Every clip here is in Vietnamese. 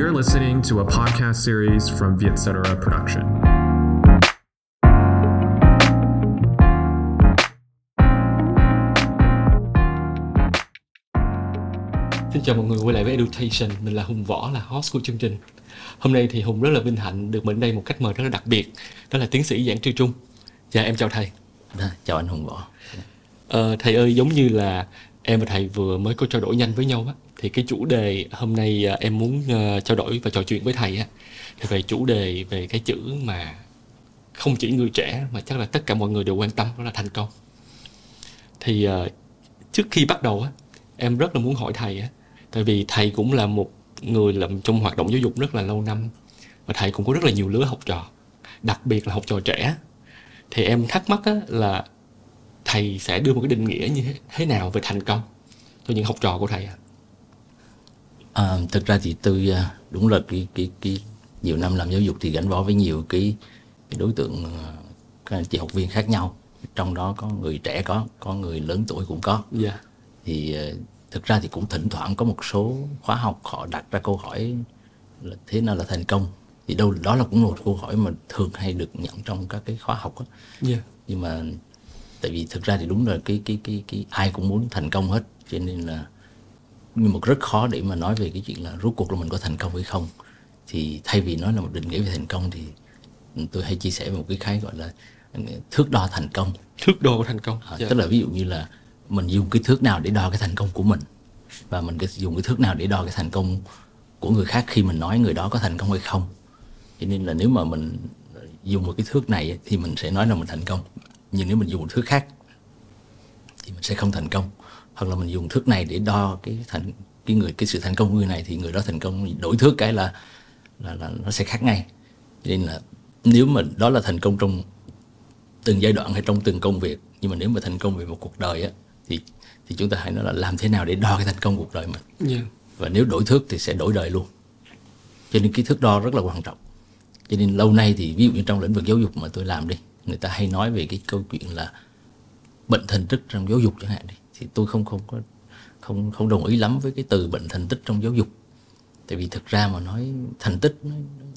You're listening to a podcast series from Vietcetera Production. Xin chào mọi người quay lại với Education, mình là Hùng Võ, là host của chương trình. Hôm nay thì Hùng rất là vinh hạnh được mời đây một khách mời rất là đặc biệt, đó là tiến sĩ Giảng Tri Trung. Dạ em chào thầy. Dạ, chào anh Hùng Võ. Ờ, thầy ơi, giống như là em và thầy vừa mới có trao đổi nhanh với nhau á, thì cái chủ đề hôm nay à, em muốn à, trao đổi và trò chuyện với thầy á, thì về chủ đề về cái chữ mà không chỉ người trẻ mà chắc là tất cả mọi người đều quan tâm đó là thành công. Thì à, trước khi bắt đầu á, em rất là muốn hỏi thầy á, tại vì thầy cũng là một người làm trong hoạt động giáo dục rất là lâu năm và thầy cũng có rất là nhiều lứa học trò đặc biệt là học trò trẻ thì em thắc mắc á, là thầy sẽ đưa một cái định nghĩa như thế nào về thành công cho những học trò của thầy ạ à, thực ra thì tôi à, đúng là cái cái cái nhiều năm làm giáo dục thì gắn bó với nhiều cái, cái đối tượng à, các anh chị học viên khác nhau trong đó có người trẻ có có người lớn tuổi cũng có dạ yeah. thì à, thực ra thì cũng thỉnh thoảng có một số khóa học họ đặt ra câu hỏi là thế nào là thành công thì đâu đó là cũng một câu hỏi mà thường hay được nhận trong các cái khóa học đó. Yeah. nhưng mà tại vì thực ra thì đúng là cái cái cái cái ai cũng muốn thành công hết cho nên là nhưng mà rất khó để mà nói về cái chuyện là rốt cuộc là mình có thành công hay không. Thì thay vì nói là một định nghĩa về thành công thì tôi hay chia sẻ một cái khái gọi là thước đo thành công. Thước đo thành công. À, tức là ví dụ như là mình dùng cái thước nào để đo cái thành công của mình và mình dùng cái thước nào để đo cái thành công của người khác khi mình nói người đó có thành công hay không. Cho nên là nếu mà mình dùng một cái thước này thì mình sẽ nói là mình thành công. Nhưng nếu mình dùng một thước khác thì mình sẽ không thành công hoặc là mình dùng thước này để đo cái thành cái người cái sự thành công của người này thì người đó thành công đổi thước cái là là, là nó sẽ khác ngay. Nên là nếu mà đó là thành công trong từng giai đoạn hay trong từng công việc nhưng mà nếu mà thành công về một cuộc đời á thì thì chúng ta hãy nói là làm thế nào để đo cái thành công cuộc đời mình. Yeah. và nếu đổi thước thì sẽ đổi đời luôn. Cho nên cái thước đo rất là quan trọng. Cho nên lâu nay thì ví dụ như trong lĩnh vực giáo dục mà tôi làm đi người ta hay nói về cái câu chuyện là bệnh thành tích trong giáo dục chẳng hạn đi thì tôi không không có không không đồng ý lắm với cái từ bệnh thành tích trong giáo dục. Tại vì thực ra mà nói thành tích nó,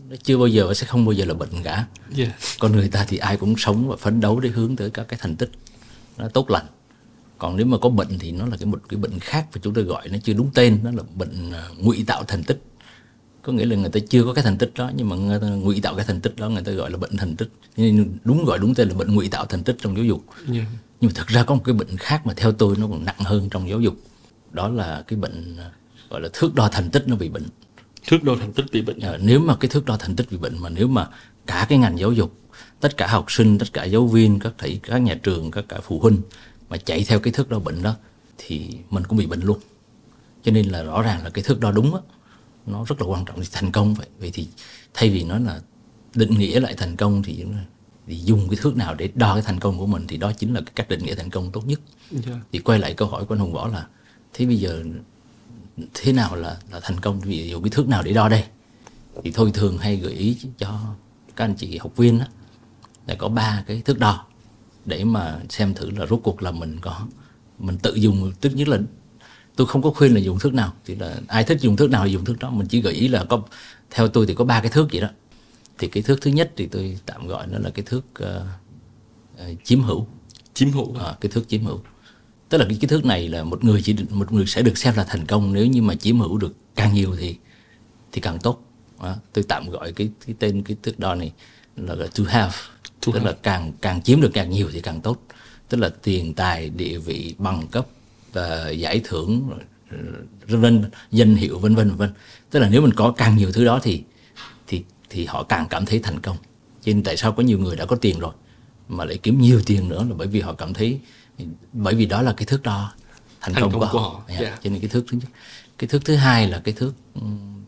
nó chưa bao giờ và sẽ không bao giờ là bệnh cả. Yeah. con người ta thì ai cũng sống và phấn đấu để hướng tới các cái thành tích nó tốt lành. Còn nếu mà có bệnh thì nó là cái một cái bệnh khác và chúng ta gọi nó chưa đúng tên nó là bệnh uh, ngụy tạo thành tích. Có nghĩa là người ta chưa có cái thành tích đó nhưng mà người ta ngụy tạo cái thành tích đó người ta gọi là bệnh thành tích. Nên đúng gọi đúng tên là bệnh ngụy tạo thành tích trong giáo dục. Yeah. Nhưng mà thực ra có một cái bệnh khác mà theo tôi nó còn nặng hơn trong giáo dục. Đó là cái bệnh gọi là thước đo thành tích nó bị bệnh. Thước đo thành tích bị bệnh. À, nếu mà cái thước đo thành tích bị bệnh mà nếu mà cả cái ngành giáo dục tất cả học sinh tất cả giáo viên các thầy các nhà trường các cả phụ huynh mà chạy theo cái thước đo bệnh đó thì mình cũng bị bệnh luôn. Cho nên là rõ ràng là cái thước đo đúng á nó rất là quan trọng thì thành công vậy. Vậy thì thay vì nói là định nghĩa lại thành công thì thì dùng cái thước nào để đo cái thành công của mình thì đó chính là cái cách định nghĩa thành công tốt nhất. Yeah. thì quay lại câu hỏi của anh hùng võ là thế bây giờ thế nào là là thành công? Vì dùng cái thước nào để đo đây? Thì thôi thường hay gợi ý cho các anh chị học viên đó, là có ba cái thước đo để mà xem thử là rốt cuộc là mình có mình tự dùng. Tức nhất là tôi không có khuyên là dùng thước nào thì là ai thích dùng thước nào thì dùng thước đó. Mình chỉ gợi ý là có theo tôi thì có ba cái thước vậy đó thì cái thước thứ nhất thì tôi tạm gọi nó là cái thước uh, chiếm hữu. Chiếm hữu à, cái thước chiếm hữu. Tức là cái, cái thước này là một người chỉ một người sẽ được xem là thành công. Nếu như mà chiếm hữu được càng nhiều thì thì càng tốt. À, tôi tạm gọi cái cái tên cái thước đo này là, to have. To tức have. là càng càng chiếm được càng nhiều thì càng tốt. Tức là tiền tài địa vị bằng cấp uh, giải thưởng vân vân danh hiệu vân vân vân. Tức là nếu mình có càng nhiều thứ đó thì thì thì họ càng cảm thấy thành công. Cho nên tại sao có nhiều người đã có tiền rồi mà lại kiếm nhiều tiền nữa là bởi vì họ cảm thấy bởi vì đó là cái thước đo thành, Thành công, công của của họ, họ, Yeah. yeah. cho nên cái thước thứ nhất. Cái thước thứ hai là cái thước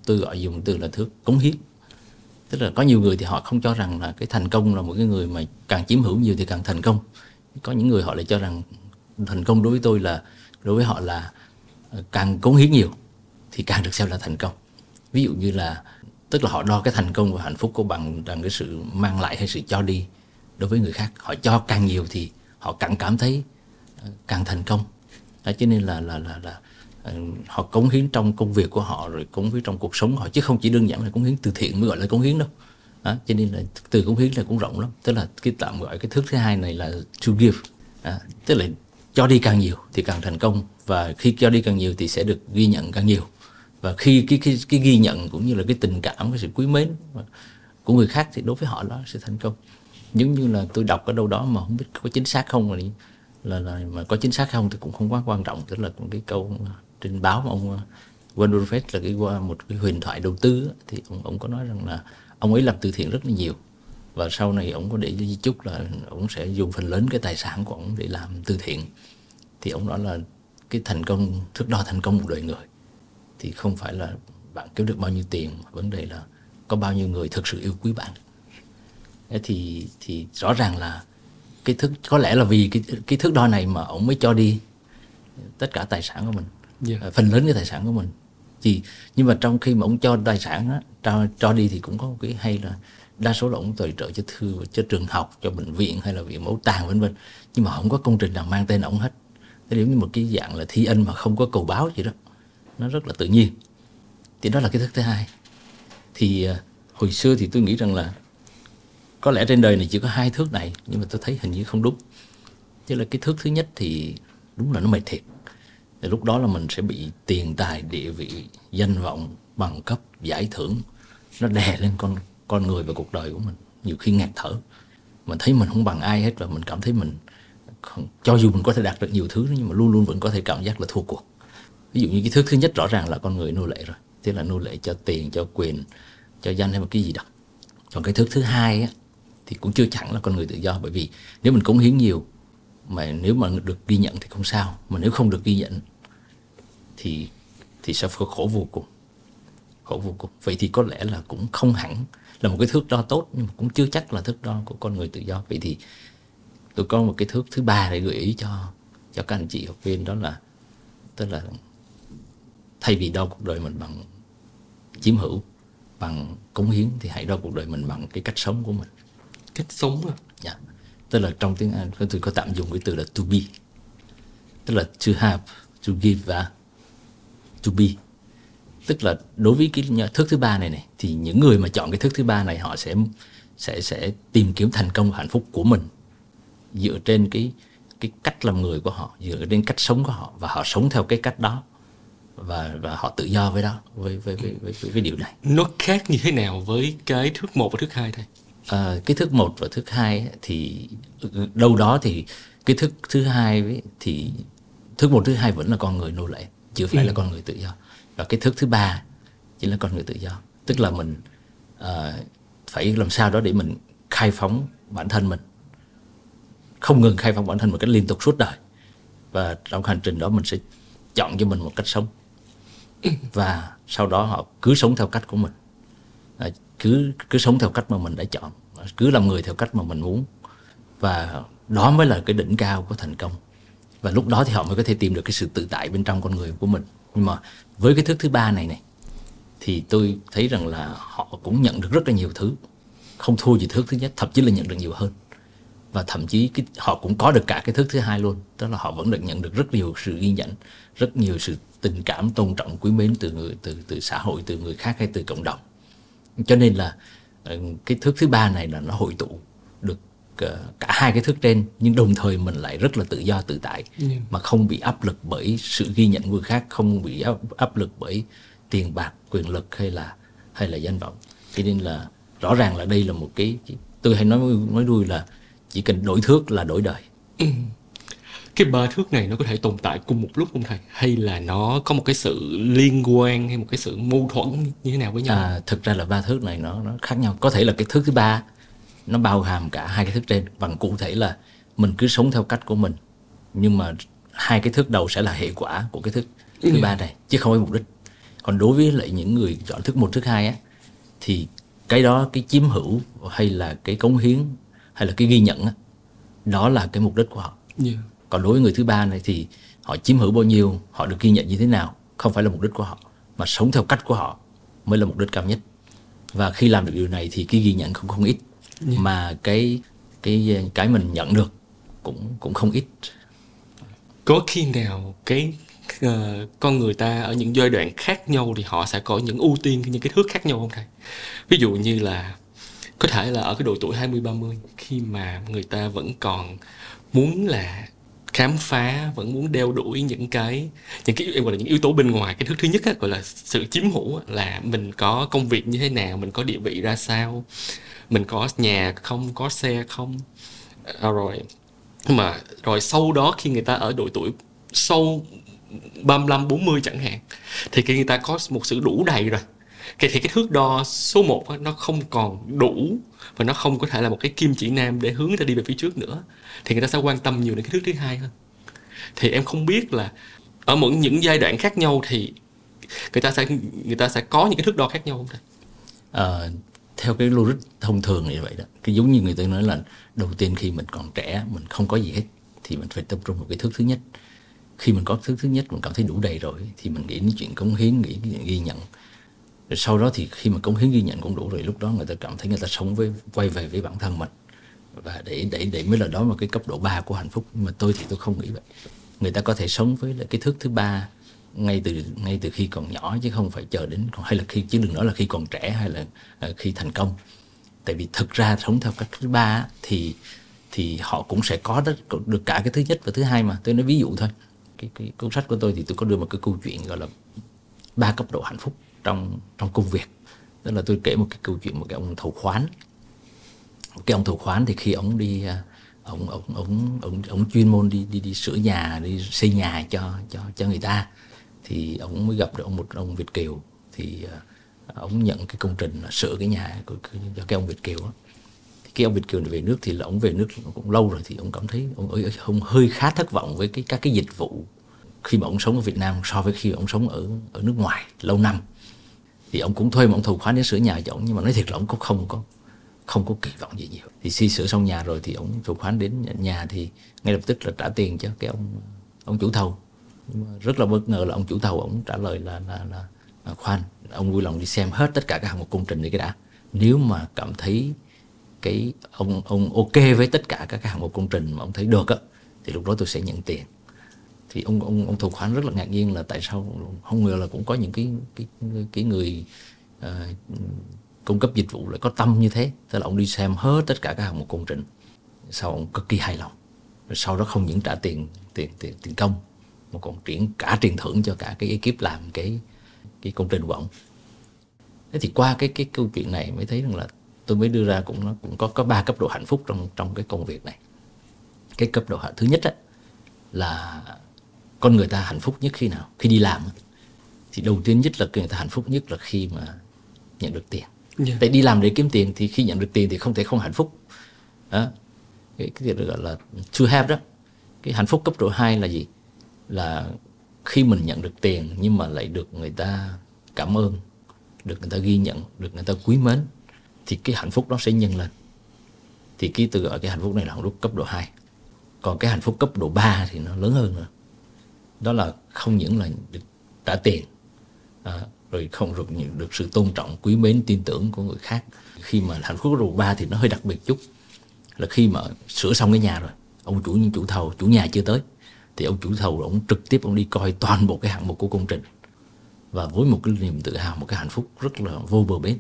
tôi gọi dùng từ là thước cống hiến. Tức là có nhiều người thì họ không cho rằng là cái thành công là một cái người mà càng chiếm hữu nhiều thì càng thành công. Có những người họ lại cho rằng thành công đối với tôi là đối với họ là càng cống hiến nhiều thì càng được xem là thành công. Ví dụ như là tức là họ đo cái thành công và hạnh phúc của bằng bằng cái sự mang lại hay sự cho đi đối với người khác. Họ cho càng nhiều thì họ càng cảm thấy ờ, càng thành công. Đó cho nên là là là là ờ, họ cống hiến trong công việc của họ rồi cống hiến trong cuộc sống của họ chứ không chỉ đơn giản là cống hiến từ thiện mới gọi là cống hiến đâu. Đó, cho nên là từ cống hiến là cũng rộng lắm. Tức là cái tạm gọi cái thước thứ hai này là to give. À, tức là cho đi càng nhiều thì càng thành công. Và khi cho đi càng nhiều thì sẽ được ghi nhận càng nhiều và khi cái cái cái ghi nhận cũng như là cái tình cảm cái sự quý mến của người khác thì đối với họ đó sẽ thành công. Giống như là tôi đọc ở đâu đó mà không biết có chính xác không là là, là mà có chính xác không thì cũng không quá quan trọng. Tức là cái câu trên báo mà ông uh, Warren Buffett là cái qua một cái huyền thoại đầu tư thì ông ông có nói rằng là ông ấy làm từ thiện rất là nhiều. Và sau này ông có để di chúc là ông sẽ dùng phần lớn cái tài sản của ông để làm từ thiện. Thì ông nói là cái thành công thước đo thành công một đời người thì không phải là bạn kiếm được bao nhiêu tiền vấn đề là có bao nhiêu người thực sự yêu quý bạn thì thì rõ ràng là cái thức có lẽ là vì cái cái thước đo này mà ông mới cho đi tất cả tài sản của mình yeah. Dạ. phần lớn cái tài sản của mình thì nhưng mà trong khi mà ông cho tài sản đó, cho cho đi thì cũng có một cái hay là đa số là ông tài trợ cho thư cho trường học cho bệnh viện hay là viện mẫu tàng vân vân nhưng mà không có công trình nào mang tên ông hết thế giống như một cái dạng là thi ân mà không có cầu báo gì đó nó rất là tự nhiên. Thì đó là cái thức thứ hai. Thì à, hồi xưa thì tôi nghĩ rằng là có lẽ trên đời này chỉ có hai thước này nhưng mà tôi thấy hình như không đúng. Chứ là cái thước thứ nhất thì đúng là nó mệt thiệt. Thì lúc đó là mình sẽ bị tiền tài địa vị danh vọng bằng cấp giải thưởng nó đè lên con con người và cuộc đời của mình nhiều khi ngạt thở. Mình thấy mình không bằng ai hết và mình cảm thấy mình không, cho dù mình có thể đạt được nhiều thứ nhưng mà luôn luôn vẫn có thể cảm giác là thua cuộc ví dụ như cái thước thứ nhất rõ ràng là con người nô lệ rồi tức là nô lệ cho tiền cho quyền cho danh hay một cái gì đó. Còn cái thước thứ hai á, thì cũng chưa chẳng là con người tự do bởi vì nếu mình cống hiến nhiều mà nếu mà được ghi nhận thì không sao mà nếu không được ghi nhận thì thì sẽ khổ vô cùng khổ vô cùng. Vậy thì có lẽ là cũng không hẳn là một cái thước đo tốt nhưng mà cũng chưa chắc là thước đo của con người tự do. Vậy thì tôi có một cái thước thứ ba để gợi ý cho cho các anh chị học viên đó là tức là thay vì đo cuộc đời mình bằng chiếm hữu bằng cống hiến thì hãy đo cuộc đời mình bằng cái cách sống của mình. Cách sống à? Dạ. Tức là trong tiếng Anh tôi có tạm dùng cái từ là to be. Tức là to have to give và to be. Tức là đối với cái thước thứ ba này này thì những người mà chọn cái thước thứ ba này họ sẽ sẽ sẽ tìm kiếm thành công và hạnh phúc của mình dựa trên cái cái cách làm người của họ dựa trên cách sống của họ và họ sống theo cái cách đó và và họ tự do với đó với với với với, với, với điều này. Nó khác như thế nào với cái thước một và thước hai thầy à, cái thước một và thước hai thì đâu đó thì cái thước thứ hai thì thước một thứ hai vẫn là con người nô lệ chưa phải ừ. là con người tự do. Và cái thước thứ ba chỉ là con người tự do. Tức là mình uh, phải làm sao đó để mình khai phóng bản thân mình. Không ngừng khai phóng bản thân một cách liên tục suốt đời. Và trong hành trình đó mình sẽ chọn cho mình một cách sống và sau đó họ cứ sống theo cách của mình. À, cứ cứ sống theo cách mà mình đã chọn. Cứ làm người theo cách mà mình muốn. Và đó mới là cái đỉnh cao của thành công. Và lúc đó thì họ mới có thể tìm được cái sự tự tại bên trong con người của mình. Nhưng mà với cái thước thứ ba này này thì tôi thấy rằng là họ cũng nhận được rất là nhiều thứ. Không thua gì thước thứ nhất thậm chí là nhận được nhiều hơn. Và thậm chí cái, họ cũng có được cả cái thước thứ hai luôn. Tức là họ vẫn được nhận được rất nhiều sự ghi nhận rất nhiều sự tình cảm tôn trọng quý mến từ người từ từ xã hội từ người khác hay từ cộng đồng cho nên là ờ, cái thước thứ ba này là nó hội tụ được ờ, cả hai cái thước trên nhưng đồng thời mình lại rất là tự do tự tại yeah. Mà không bị áp lực bởi sự ghi nhận của người khác không bị áp, áp lực bởi tiền bạc quyền lực hay là hay là danh vọng cho nên là rõ ràng là đây là một cái tôi hay nói nói đuôi là chỉ cần đổi thước là đổi đời ừ. Cái ba thước này nó có thể tồn tại cùng một lúc không thầy? Hay là nó có một cái sự liên quan hay một cái sự mâu thuẫn như thế nào với nhau? À, thực ra là ba thước này nó nó khác nhau. Có thể là cái thước thứ ba nó bao hàm cả hai cái thước trên. Bằng cụ thể là mình cứ sống theo cách của mình nhưng mà hai cái thước đầu sẽ là hệ quả của cái thước thứ ừ. ba này chứ không phải mục đích. Còn đối với lại những người chọn thước một thước hai á thì cái đó cái chiếm hữu hay là cái cống hiến hay là cái ghi nhận á đó là cái mục đích của họ. Yeah. Còn đối với người thứ ba này thì họ chiếm hữu bao nhiêu họ được ghi nhận như thế nào không phải là mục đích của họ mà sống theo cách của họ mới là mục đích cao nhất. Và khi làm được điều này thì cái ghi nhận không không ít yeah. mà cái cái cái mình nhận được cũng cũng không ít. Có khi nào cái uh, con người ta ở những giai đoạn khác nhau thì họ sẽ có những ưu tiên những cái thước khác nhau không thầy? Ví dụ như là có thể là ở cái độ tuổi 20 30 khi mà người ta vẫn còn muốn là khám phá vẫn muốn đeo đuổi những cái những cái gọi là những yếu tố bên ngoài. Cái thứ thứ nhất á, gọi là sự chiếm hữu là mình có công việc như thế nào mình có địa vị ra sao mình có nhà không có xe không. À, rồi mà rồi sau đó khi người ta ở độ tuổi sâu 35 40 chẳng hạn thì khi người ta có một sự đủ đầy rồi cái thì cái thước đo số 1 nó không còn đủ và nó không có thể là một cái kim chỉ nam để hướng người ta đi về phía trước nữa. Thì người ta sẽ quan tâm nhiều đến cái thước thứ hai hơn. Thì em không biết là ở mỗi những giai đoạn khác nhau thì người ta sẽ người ta sẽ có những cái thước đo khác nhau không thầy? À, ờ, theo cái logic thông thường như vậy đó. Cái giống như người ta nói là đầu tiên khi mình còn trẻ mình không có gì hết thì mình phải tập trung vào cái thước thứ nhất. Khi mình có thước thứ nhất mình cảm thấy đủ đầy rồi thì mình nghĩ đến chuyện cống hiến nghĩ đến chuyện ghi nhận rồi sau đó thì khi mà cống hiến ghi nhận cũng đủ rồi lúc đó người ta cảm thấy người ta sống với quay về với bản thân mình. Và để để để mới là đó là cái cấp độ 3 của hạnh phúc. Nhưng mà tôi thì tôi không nghĩ vậy. Người ta có thể sống với cái thước thứ ba ngay từ ngay từ khi còn nhỏ chứ không phải chờ đến hay là khi chứ đừng nói là khi còn trẻ hay là ờ, khi thành công. Tại vì thực ra sống theo cách thứ ba thì thì họ cũng sẽ có được cả cái thứ nhất và thứ hai mà. Tôi nói ví dụ thôi. Cái, cái cuốn sách của tôi thì tôi có đưa một cái câu chuyện gọi là ba cấp độ hạnh phúc trong trong công việc. Tức là tôi kể một cái câu chuyện một cái ông thầu khoán. Cái ông thầu khoán thì khi ông đi à, ông ông ông ông ông chuyên môn đi đi đi sửa nhà đi xây nhà cho cho cho người ta thì ông mới gặp được ông một ông Việt kiều. Thì à, ông nhận cái công trình là sửa cái nhà của, cho cái ông Việt kiều đó. cái ông Việt kiều về nước thì là ông về nước cũng lâu rồi thì ông cảm thấy ông, ông hơi khá thất vọng với cái các cái dịch vụ khi mà ông sống ở Việt Nam so với khi ông sống ở ở nước ngoài lâu năm thì ông cũng thuê một ông thầu khoán đến sửa nhà cho ông nhưng mà nói thiệt là ông cũng không có không có kỳ vọng gì nhiều. Thì khi sửa xong nhà rồi thì ông thầu khoán đến nhà thì ngay lập tức là trả tiền cho cái ông ông chủ thầu. Nhưng mà rất là bất ngờ là ông chủ thầu ông trả lời là là, là, là khoan ông vui lòng đi xem hết tất cả các hạng mục công trình này cái đã. Nếu mà cảm thấy cái ông ông ok với tất cả các hạng mục công trình mà ông thấy được á thì lúc đó tôi sẽ nhận tiền thì ông ông ông thủ khoán rất là ngạc nhiên là tại sao không ngờ là cũng có những cái cái cái người uh, cung cấp dịch vụ lại có tâm như thế. Tức là ông đi xem hết tất cả các hạng mục công trình. Sau ông cực kỳ hài lòng. Rồi sau đó không những trả tiền tiền tiền tiền công mà còn chuyển cả tiền thưởng cho cả cái ekip làm cái cái công trình của ông. Thế thì qua cái cái câu chuyện này mới thấy rằng là tôi mới đưa ra cũng nó cũng có có ba cấp độ hạnh phúc trong trong cái công việc này. Cái cấp độ thứ nhất á, là con người ta hạnh phúc nhất khi nào? Khi đi làm thì đầu tiên nhất là người ta hạnh phúc nhất là khi mà nhận được tiền. Yeah. Dạ. tại đi làm để kiếm tiền thì khi nhận được tiền thì không thể không hạnh phúc. Đó. Cái, cái được gọi là to have đó. Cái hạnh phúc cấp độ 2 là gì? Là khi mình nhận được tiền nhưng mà lại được người ta cảm ơn được người ta ghi nhận được người ta quý mến thì cái hạnh phúc đó sẽ nhân lên. Thì cái từ gọi cái hạnh phúc này là hạnh phúc cấp độ 2 còn cái hạnh phúc cấp độ 3 thì nó lớn hơn nữa đó là không những là được trả tiền à, rồi không được được sự tôn trọng quý mến tin tưởng của người khác. Khi mà hạnh phúc độ 3 thì nó hơi đặc biệt chút là khi mà sửa xong cái nhà rồi ông chủ chủ thầu chủ nhà chưa tới thì ông chủ thầu ông trực tiếp ông đi coi toàn bộ cái hạng mục của công trình. Và với một cái niềm tự hào một cái hạnh phúc rất là vô bờ bến.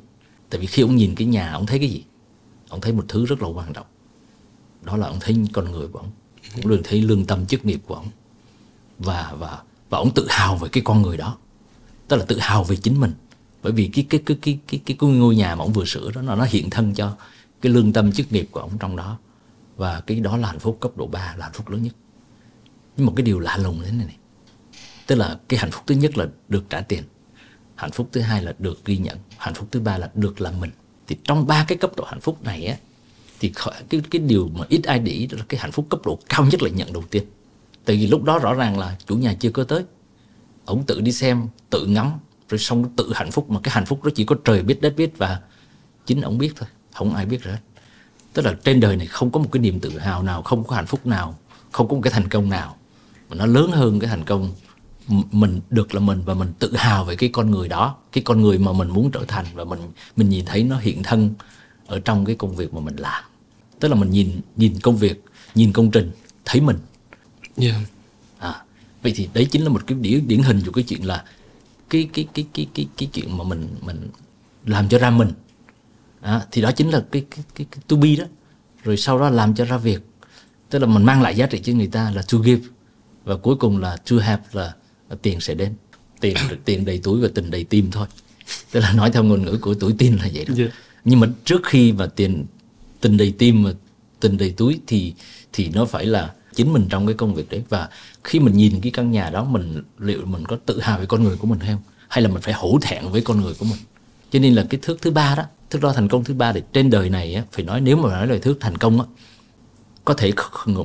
Tại vì khi ông nhìn cái nhà ông thấy cái gì? Ông thấy một thứ rất là quan trọng. Đó là ông thấy con người của ông cũng được thấy lương tâm chức nghiệp của ông và và và ông tự hào về cái con người đó. Tức là tự hào về chính mình. Bởi vì cái cái cái cái cái cái, cái ngôi nhà mà ông vừa sửa đó nó nó hiện thân cho cái lương tâm chức nghiệp của ông trong đó. Và cái đó là hạnh phúc cấp độ 3 là hạnh phúc lớn nhất. Nhưng một cái điều lạ lùng thế này này. Tức là cái hạnh phúc thứ nhất là được trả tiền. Hạnh phúc thứ hai là được ghi nhận. Hạnh phúc thứ ba là được làm mình. Thì trong ba cái cấp độ hạnh phúc này á thì cái cái điều mà ít ai để ý là cái hạnh phúc cấp độ cao nhất là nhận đầu tiên tại vì lúc đó rõ ràng là chủ nhà chưa có tới. Ông tự đi xem, tự ngắm, rồi xong tự hạnh phúc, mà cái hạnh phúc đó chỉ có trời biết, đất biết và chính ông biết thôi, không ai biết hết. Tức là trên đời này không có một cái niềm tự hào nào, không có hạnh phúc nào, không có một cái thành công nào. Mà nó lớn hơn cái thành công mình được là mình và mình tự hào về cái con người đó, cái con người mà mình muốn trở thành và mình mình nhìn thấy nó hiện thân ở trong cái công việc mà mình làm. Tức là mình nhìn nhìn công việc, nhìn công trình, thấy mình yeah. à, vậy thì đấy chính là một cái điển điển hình của cái chuyện là cái cái cái cái cái cái chuyện mà mình mình làm cho ra mình. À, thì đó chính là cái cái cái, cái to be đó. Rồi sau đó làm cho ra việc. Tức là mình mang lại giá trị cho người ta là to give. Và cuối cùng là to have là, là tiền sẽ đến. Tiền tiền đầy túi và tình đầy tim thôi. Tức là nói theo ngôn ngữ của tuổi tin là vậy đó. Yeah. nhưng mà trước khi mà tiền tình đầy tim mà tình đầy túi thì thì nó phải là chính mình trong cái công việc đấy. Và khi mình nhìn cái căn nhà đó mình liệu mình có tự hào về con người của mình hay không? Hay là mình phải hổ thẹn với con người của mình? Cho nên là cái thước thứ ba đó thước đo thành công thứ ba thì trên đời này á, phải nói nếu mà nói lời thước thành công á có thể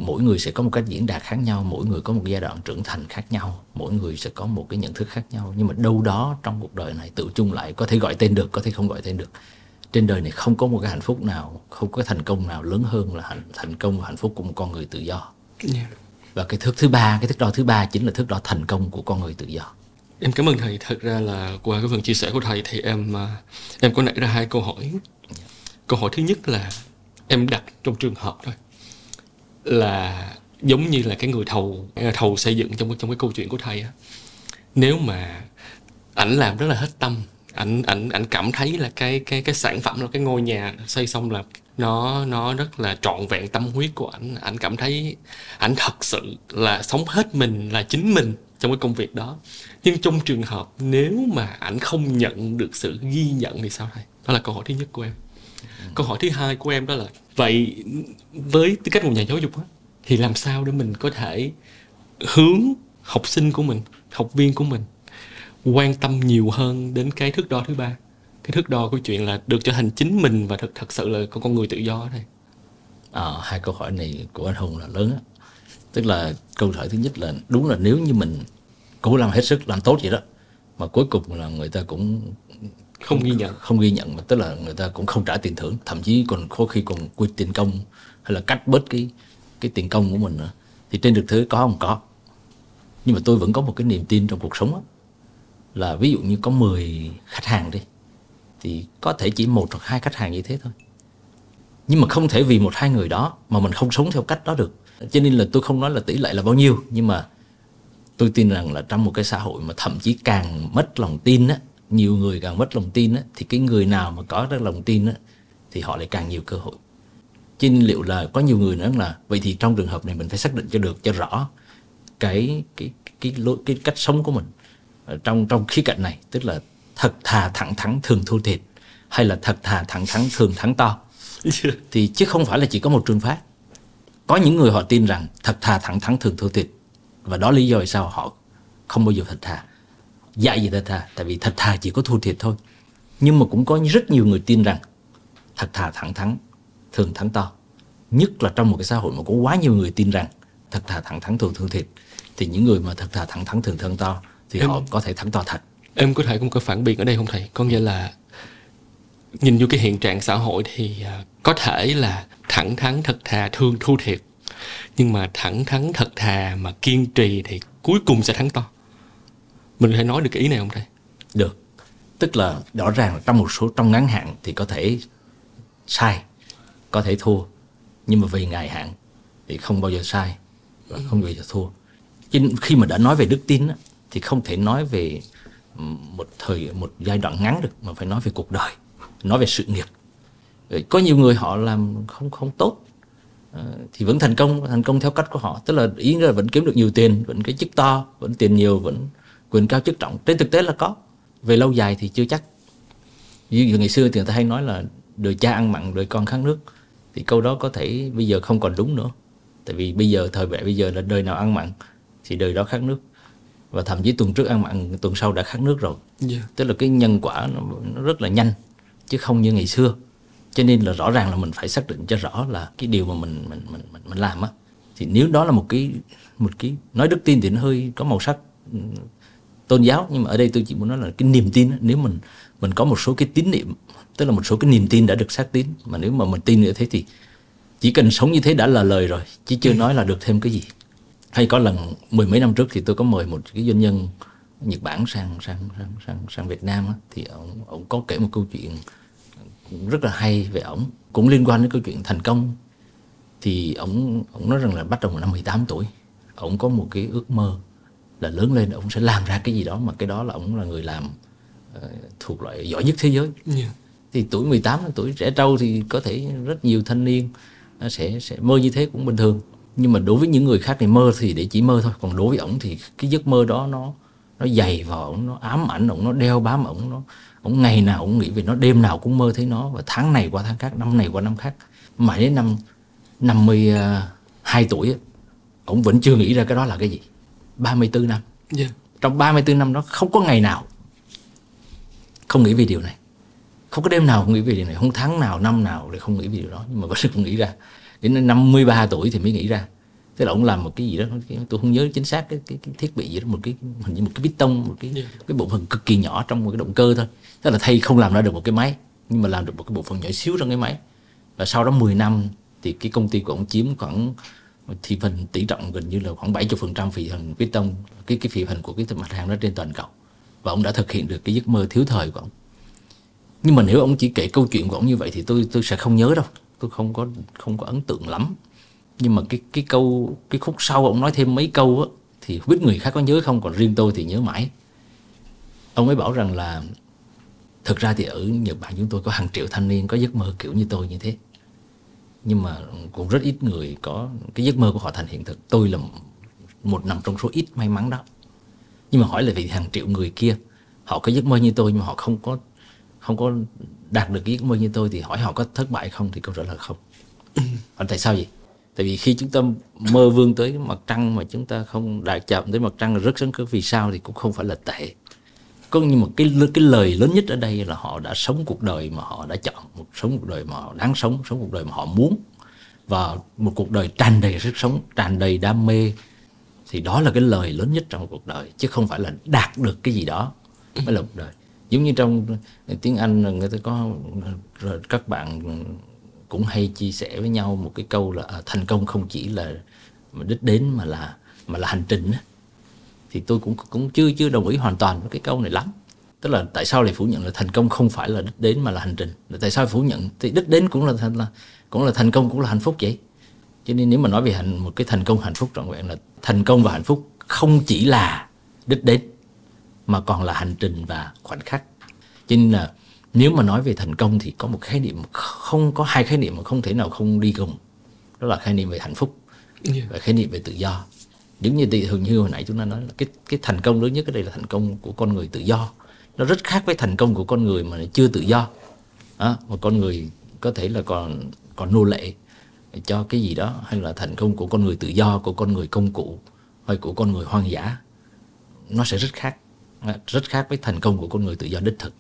mỗi người sẽ có một cách diễn đạt khác nhau mỗi người có một giai đoạn trưởng thành khác nhau mỗi người sẽ có một cái nhận thức khác nhau. Nhưng mà đâu đó trong cuộc đời này tự chung lại có thể gọi tên được có thể không gọi tên được. Trên đời này không có một cái hạnh phúc nào không có thành công nào lớn hơn là hạnh thành công và hạnh phúc của một con người tự do. Yeah. và cái thước thứ ba cái thước đo thứ ba chính là thước đo thành công của con người tự do Em cảm ơn thầy. Thật ra là qua cái phần chia sẻ của thầy thì em à, em có nảy ra hai câu hỏi. Câu hỏi thứ nhất là em đặt trong trường hợp thôi là giống như là cái người thầu à, thầu xây dựng trong trong cái câu chuyện của thầy á. Nếu mà ảnh làm rất là hết tâm, ảnh ảnh ảnh cảm thấy là cái cái cái sản phẩm là cái ngôi nhà xây xong là nó nó rất là trọn vẹn tâm huyết của ảnh, ảnh cảm thấy ảnh thật sự là sống hết mình là chính mình trong cái công việc đó. Nhưng trong trường hợp nếu mà ảnh không nhận được sự ghi nhận thì sao thầy đó là câu hỏi thứ nhất của em. Câu hỏi thứ hai của em đó là vậy với tư cách một nhà giáo dục á thì làm sao để mình có thể hướng học sinh của mình học viên của mình quan tâm nhiều hơn đến cái thước đo thứ ba? Cái thước đo của chuyện là được trở thành chính mình và thật thật sự là con con người tự do này à, hai câu hỏi này của anh hùng là lớn á. Tức là câu hỏi thứ nhất là đúng là nếu như mình cố làm hết sức làm tốt vậy đó mà cuối cùng là người ta cũng không ghi nhận. Không ghi nhận mà tức là người ta cũng không trả tiền thưởng thậm chí còn có khi còn quyệt tiền công hay là cắt bớt cái cái tiền công của mình nữa. Thì trên thực tế có không? Có. Nhưng mà tôi vẫn có một cái niềm tin trong cuộc sống á là ví dụ như có 10 khách hàng đi thì có thể chỉ một hoặc hai khách hàng như thế thôi. Nhưng mà không thể vì một hai người đó mà mình không sống theo cách đó được. Cho nên là tôi không nói là tỷ lệ là bao nhiêu, nhưng mà tôi tin rằng là trong một cái xã hội mà thậm chí càng mất lòng tin á, nhiều người càng mất lòng tin á, thì cái người nào mà có được lòng tin á, thì họ lại càng nhiều cơ hội. Cho nên liệu là có nhiều người nói là vậy thì trong trường hợp này mình phải xác định cho được, cho rõ cái cái cái lối, cái cách sống của mình trong trong khía cạnh này. Tức là thật thà thẳng thắn thường thua thiệt hay là thật thà thẳng thắn thường thắng to? Thì chứ không phải là chỉ có một trường pháp có những người họ tin rằng thật thà thẳng thắn thường thua thiệt và đó lý do vì sao họ không bao giờ thật thà. Dạy gì thật thà tại vì thật thà chỉ có thua thiệt thôi. Nhưng mà cũng có rất nhiều người tin rằng thật thà thẳng thắn thường thắng to. Nhất là trong một cái xã hội mà có quá nhiều người tin rằng thật thà thẳng thắn thường thua thiệt thì những người mà thật thà thẳng thắn thường thắng to thì Em- họ có thể thắng to thật Em có thể có một cái phản biện ở đây không thầy? Có nghĩa là nhìn vô cái hiện trạng xã hội thì à, có thể là thẳng thắn thật thà, thương thu thiệt. Nhưng mà thẳng thắn thật thà mà kiên trì thì cuối cùng sẽ thắng to. Mình có thể nói được cái ý này không thầy? Được. Tức là rõ ràng là trong một số, trong ngắn hạn thì có thể sai, có thể thua. Nhưng mà về dài hạn thì không bao giờ sai và không bao giờ thua. Chứ khi mà đã nói về đức tin thì không thể nói về một thời, một giai đoạn ngắn được mà phải nói về cuộc đời, nói về sự nghiệp. Ờ, có nhiều người họ làm không không tốt. Ờ, thì vẫn thành công thành công theo cách của họ. Tức là ý là vẫn kiếm được nhiều tiền, vẫn cái chức to, vẫn tiền nhiều, vẫn quyền cao chức trọng. Trên thực tế là có, về lâu dài thì chưa chắc. Như ngày xưa thì người ta hay nói là đời cha ăn mặn, đời con khát nước. Thì câu đó có thể bây giờ không còn đúng nữa. Tại vì bây giờ, thời bệ bây giờ là đời nào ăn mặn thì đời đó khát nước và thậm chí tuần trước ăn mặn tuần sau đã khát nước rồi. Yeah. tức là cái nhân quả nó, nó rất là nhanh chứ không như ngày xưa. Cho nên là rõ ràng là mình phải xác định cho rõ là cái điều mà mình mình mình mình, mình làm á. Thì nếu đó là một cái một cái nói đức tin thì nó hơi có màu sắc ừ, tôn giáo. Nhưng mà ở đây tôi chỉ muốn nói là cái niềm tin nếu mình mình có một số cái tín niệm tức là một số cái niềm tin đã được xác tín mà nếu mà mình tin như thế thì chỉ cần sống như thế đã là lời rồi chứ chưa nói là được thêm cái gì hay có lần mười mấy năm trước thì tôi có mời một cái doanh nhân Nhật Bản sang sang sang sang, sang Việt Nam á, thì ông ông có kể một câu chuyện cũng rất là hay về ổng cũng liên quan đến câu chuyện thành công. Thì ổng ổng nói rằng là bắt đầu năm 18 tuổi ổng có một cái ước mơ là lớn lên ông sẽ làm ra cái gì đó mà cái đó là ông là người làm uh, thuộc loại giỏi nhất thế giới. Yeah. thì tuổi 18 là tuổi trẻ trâu thì có thể rất nhiều thanh niên sẽ sẽ mơ như thế cũng bình thường nhưng mà đối với những người khác thì mơ thì để chỉ mơ thôi. Còn đối với ổng thì cái giấc mơ đó nó nó dày vào ổng nó ám ảnh ổng nó đeo bám ổng nó ổng ngày nào cũng nghĩ về nó đêm nào cũng mơ thấy nó. Và tháng này qua tháng khác năm này qua năm khác mãi đến năm 52 tuổi ổng vẫn chưa nghĩ ra cái đó là cái gì. 34 năm. Yeah. trong 34 năm đó không có ngày nào không nghĩ về điều này. Không có đêm nào không nghĩ về điều này. Không tháng nào năm nào để không nghĩ về điều đó. Nhưng mà vẫn không nghĩ ra đến 53 tuổi thì mới nghĩ ra. Tức là ông làm một cái gì đó tôi không nhớ chính xác cái, cái, cái thiết bị gì đó một cái hình như một cái piston một cái cái bộ phận cực kỳ nhỏ trong một cái động cơ thôi. Tức là thay không làm ra được một cái máy nhưng mà làm được một cái bộ phận nhỏ xíu trong cái máy. Và sau đó 10 năm thì cái công ty của ông chiếm khoảng thị phần tỷ trọng gần như là khoảng 70 phần trăm thị phần piston cái cái thị phần của cái mặt hàng đó trên toàn cầu. Và ông đã thực hiện được cái giấc mơ thiếu thời của ông. Nhưng mà nếu ông chỉ kể câu chuyện của ông như vậy thì tôi tôi sẽ không nhớ đâu tôi không có không có ấn tượng lắm. Nhưng mà cái cái câu, cái khúc sau ông nói thêm mấy câu á, thì không biết người khác có nhớ không, còn riêng tôi thì nhớ mãi. Ông ấy bảo rằng là, thực ra thì ở Nhật Bản chúng tôi có hàng triệu thanh niên có giấc mơ kiểu như tôi như thế. Nhưng mà cũng rất ít người có, cái giấc mơ của họ thành hiện thực. Tôi là một nằm trong số ít may mắn đó. Nhưng mà hỏi là vì hàng triệu người kia, họ có giấc mơ như tôi nhưng mà họ không có không có đạt được cái giấc mơ như tôi thì hỏi họ có thất bại không thì câu trả lời không. Hỏi tại sao vậy? Tại vì khi chúng ta mơ vươn tới mặt trăng mà chúng ta không đạt chạm tới mặt trăng rất sớm cơ vì sao thì cũng không phải là tệ. Có nhưng mà cái cái lời lớn nhất ở đây là họ đã sống cuộc đời mà họ đã chọn một sống cuộc đời mà họ đáng sống sống cuộc đời mà họ muốn. Và một cuộc đời tràn đầy sức sống tràn đầy đam mê thì đó là cái lời lớn nhất trong cuộc đời chứ không phải là đạt được cái gì đó. Mới là cuộc đời giống như trong tiếng Anh người ta có rồi các bạn cũng hay chia sẻ với nhau một cái câu là à, thành công không chỉ là đích đến mà là mà là hành trình thì tôi cũng cũng chưa chưa đồng ý hoàn toàn với cái câu này lắm. Tức là tại sao lại phủ nhận là thành công không phải là đích đến mà là hành trình? Tại sao phủ nhận? Thì đích đến cũng là thành là cũng là thành công cũng là hạnh phúc vậy. Cho nên nếu mà nói về hành một cái thành công hạnh phúc trọn vẹn là thành công và hạnh phúc không chỉ là đích đến mà còn là hành trình và khoảnh khắc. Cho nên là nếu mà nói về thành công thì có một khái niệm không có hai khái niệm mà không thể nào không đi cùng. Đó là khái niệm về hạnh phúc và khái niệm về tự do. Giống như thì thường như hồi nãy chúng ta nói là cái cái thành công lớn nhất ở đây là thành công của con người tự do. Nó rất khác với thành công của con người mà chưa tự do. À, một con người có thể là còn còn nô lệ cho cái gì đó hay là thành công của con người tự do của con người công cụ hay của con người hoang dã. Nó sẽ rất khác rất khác với thành công của con người tự do đích thực.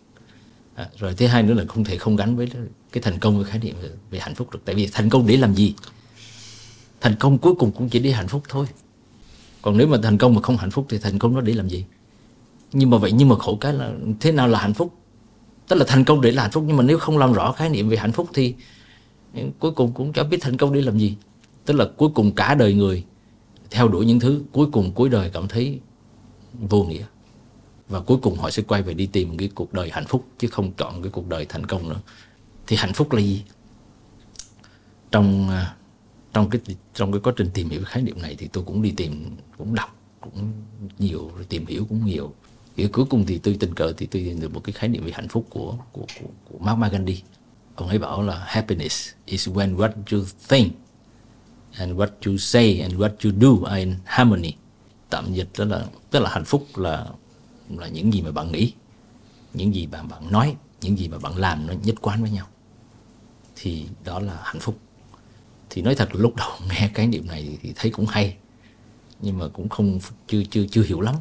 À, rồi thứ hai nữa là không thể không gắn với cái thành công với khái niệm về, về hạnh phúc được. Tại vì thành công để làm gì? Thành công cuối cùng cũng chỉ để hạnh phúc thôi. Còn nếu mà thành công mà không hạnh phúc thì thành công nó để làm gì? Nhưng mà vậy nhưng mà khổ cái là thế nào là hạnh phúc? Tức là thành công để là hạnh phúc nhưng mà nếu không làm rõ khái niệm về hạnh phúc thì cuối cùng cũng chẳng biết thành công để làm gì. Tức là cuối cùng cả đời người theo đuổi những thứ cuối cùng cuối đời cảm thấy vô nghĩa và cuối cùng họ sẽ quay về đi tìm cái cuộc đời hạnh phúc chứ không chọn cái cuộc đời thành công nữa. Thì hạnh phúc là gì? Trong à, trong cái trong cái quá trình tìm hiểu khái niệm này thì tôi cũng đi tìm cũng đọc cũng nhiều tìm hiểu cũng nhiều. Thì cuối cùng thì tôi tình cờ thì tôi tìm được một cái khái niệm về hạnh phúc của của của, của Mahatma Gandhi. Ông ấy bảo là happiness is when what you think and what you say and what you do are in harmony. Tạm dịch đó là tức là hạnh phúc là là những gì mà bạn nghĩ, những gì mà bạn nói, những gì mà bạn làm nó nhất quán với nhau. Thì đó là hạnh phúc. Thì nói thật lúc đầu nghe cái niệm này thì thấy cũng hay, nhưng mà cũng không, chưa chưa chưa hiểu lắm.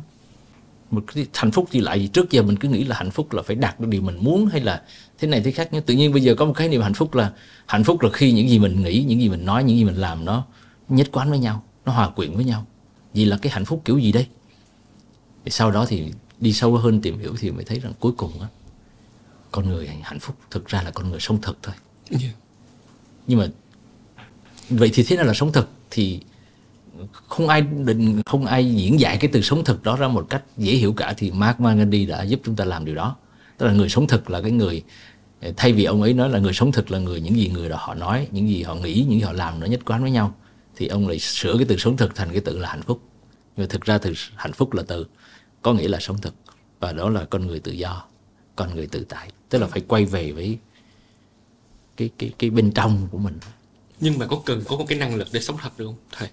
Một cái hạnh phúc thì lại gì trước giờ mình cứ nghĩ là hạnh phúc là phải đạt được điều mình muốn hay là thế này thế khác nhưng tự nhiên bây giờ có một cái niệm hạnh phúc là, hạnh phúc là khi những gì mình nghĩ, những gì mình nói, những gì mình làm nó nhất quán với nhau, nó hòa quyện với nhau. Vì là cái hạnh phúc kiểu gì đây? Thì sau đó thì đi sâu hơn tìm hiểu thì mới thấy rằng cuối cùng á con người hạnh phúc thực ra là con người sống thật thôi. Yeah. nhưng mà vậy thì thế nào là sống thật? Thì không ai định không ai diễn giải cái từ sống thực đó ra một cách dễ hiểu cả thì Mark Gandhi đã giúp chúng ta làm điều đó. Tức là người sống thực là cái người thay vì ông ấy nói là người sống thực là người những gì người đó họ nói những gì họ nghĩ những gì họ làm nó nhất quán với nhau thì ông lại sửa cái từ sống thực thành cái từ là hạnh phúc. Nhưng mà thực ra từ hạnh phúc là từ có nghĩa là sống thực và đó là con người tự do con người tự tại. Tức là phải quay về với cái cái cái bên trong của mình. Nhưng mà có cần có một cái năng lực để sống thật được không? Thầy?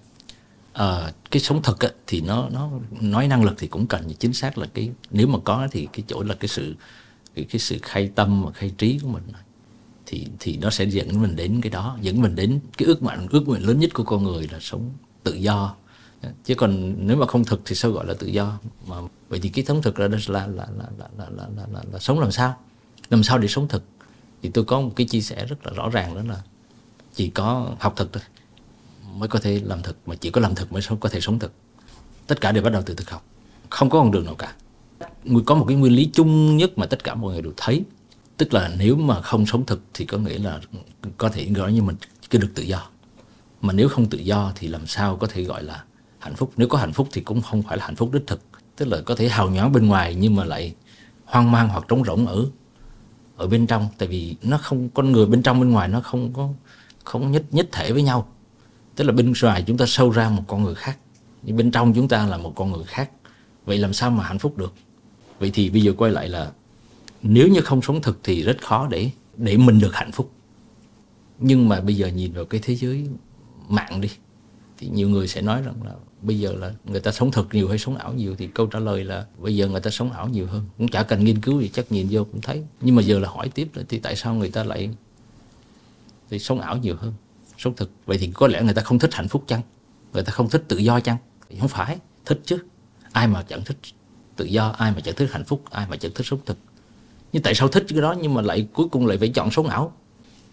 Ờ, cái sống thực á, thì nó nó nói năng lực thì cũng cần chính xác là cái nếu mà có thì cái chỗ là cái sự cái, cái sự khai tâm và khai trí của mình. Thì thì nó sẽ dẫn mình đến cái đó dẫn mình đến cái ước nguyện ước nguyện lớn nhất của con người là sống tự do chứ còn nếu mà không thực thì sao gọi là tự do? Mà vậy thì cái sống thực là là là là là là là, là, là, là, là sống làm sao? Làm sao để sống thực? Thì tôi có một cái chia sẻ rất là rõ ràng đó là chỉ có học thực thôi mới có thể làm thực mà chỉ có làm thực mới có thể sống thực. Tất cả đều bắt đầu từ thực học. Không có con đường nào cả. Có một cái nguyên lý chung nhất mà tất cả mọi người đều thấy tức là nếu mà không sống thực thì có nghĩa là có thể gọi như mình cứ được tự do. Mà nếu không tự do thì làm sao có thể gọi là hạnh phúc. Nếu có hạnh phúc thì cũng không phải là hạnh phúc đích thực. Tức là có thể hào nhoáng bên ngoài nhưng mà lại hoang mang hoặc trống rỗng ở ở bên trong. Tại vì nó không, con người bên trong bên ngoài nó không có, không nhất nhất thể với nhau. Tức là bên ngoài chúng ta sâu ra một con người khác, nhưng bên trong chúng ta là một con người khác. Vậy làm sao mà hạnh phúc được? Vậy thì bây giờ quay lại là nếu như không sống thực thì rất khó để để mình được hạnh phúc. Nhưng mà bây giờ nhìn vào cái thế giới mạng đi thì nhiều người sẽ nói rằng là bây giờ là người ta sống thực nhiều hay sống ảo nhiều thì câu trả lời là bây giờ người ta sống ảo nhiều hơn. Cũng chả cần nghiên cứu gì, chắc nhìn vô cũng thấy. Nhưng mà giờ là hỏi tiếp là thì tại sao người ta lại thì sống ảo nhiều hơn, sống thực vậy thì có lẽ người ta không thích hạnh phúc chăng? Người ta không thích tự do chăng? Thì không phải, thích chứ. Ai mà chẳng thích tự do, ai mà chẳng thích hạnh phúc, ai mà chẳng thích sống thực nhưng tại sao thích cái đó nhưng mà lại cuối cùng lại phải chọn sống ảo?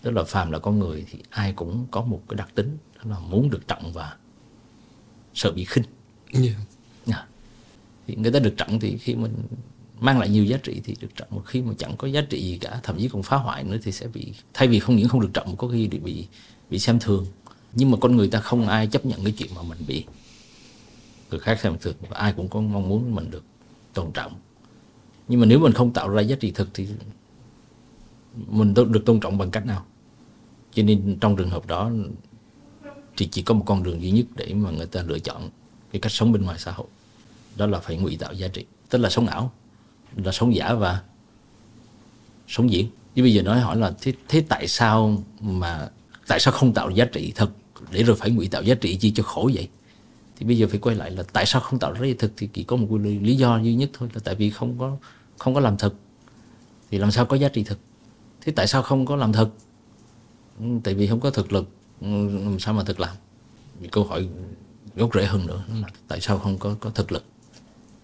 Tức là phàm là con người thì ai cũng có một cái đặc tính là muốn được trọng và sợ bị khinh. Yeah. yeah. thì người ta được trọng thì khi mình mang lại nhiều giá trị thì được trọng một khi mà chẳng có giá trị gì cả thậm chí còn phá hoại nữa thì sẽ bị thay vì không những không được trọng có khi bị bị xem thường. Nhưng mà con người ta không ai chấp nhận cái chuyện mà mình bị. Người khác xem thường và ai cũng có mong muốn mình được tôn trọng. Nhưng mà nếu mình không tạo ra giá trị thực thì mình được tôn trọng bằng cách nào? Cho nên trong trường hợp đó thì chỉ có một con đường duy nhất để mà người ta lựa chọn cái cách sống bên ngoài xã hội. Đó là phải ngụy tạo giá trị tức là sống ảo là sống giả và sống diễn. Chứ bây giờ nói hỏi là thế, thế tại sao mà tại sao không tạo giá trị thật để rồi phải ngụy tạo giá trị chi cho khổ vậy? Thì bây giờ phải quay lại là tại sao không tạo ra giá trị thực thì chỉ có một lý do duy nhất thôi là tại vì không có không có làm thực thì làm sao có giá trị thực thế tại sao không có làm thực ừ, tại vì không có thực lực làm sao mà thực làm? Câu hỏi gốc rễ hơn nữa là tại sao không có có thực lực?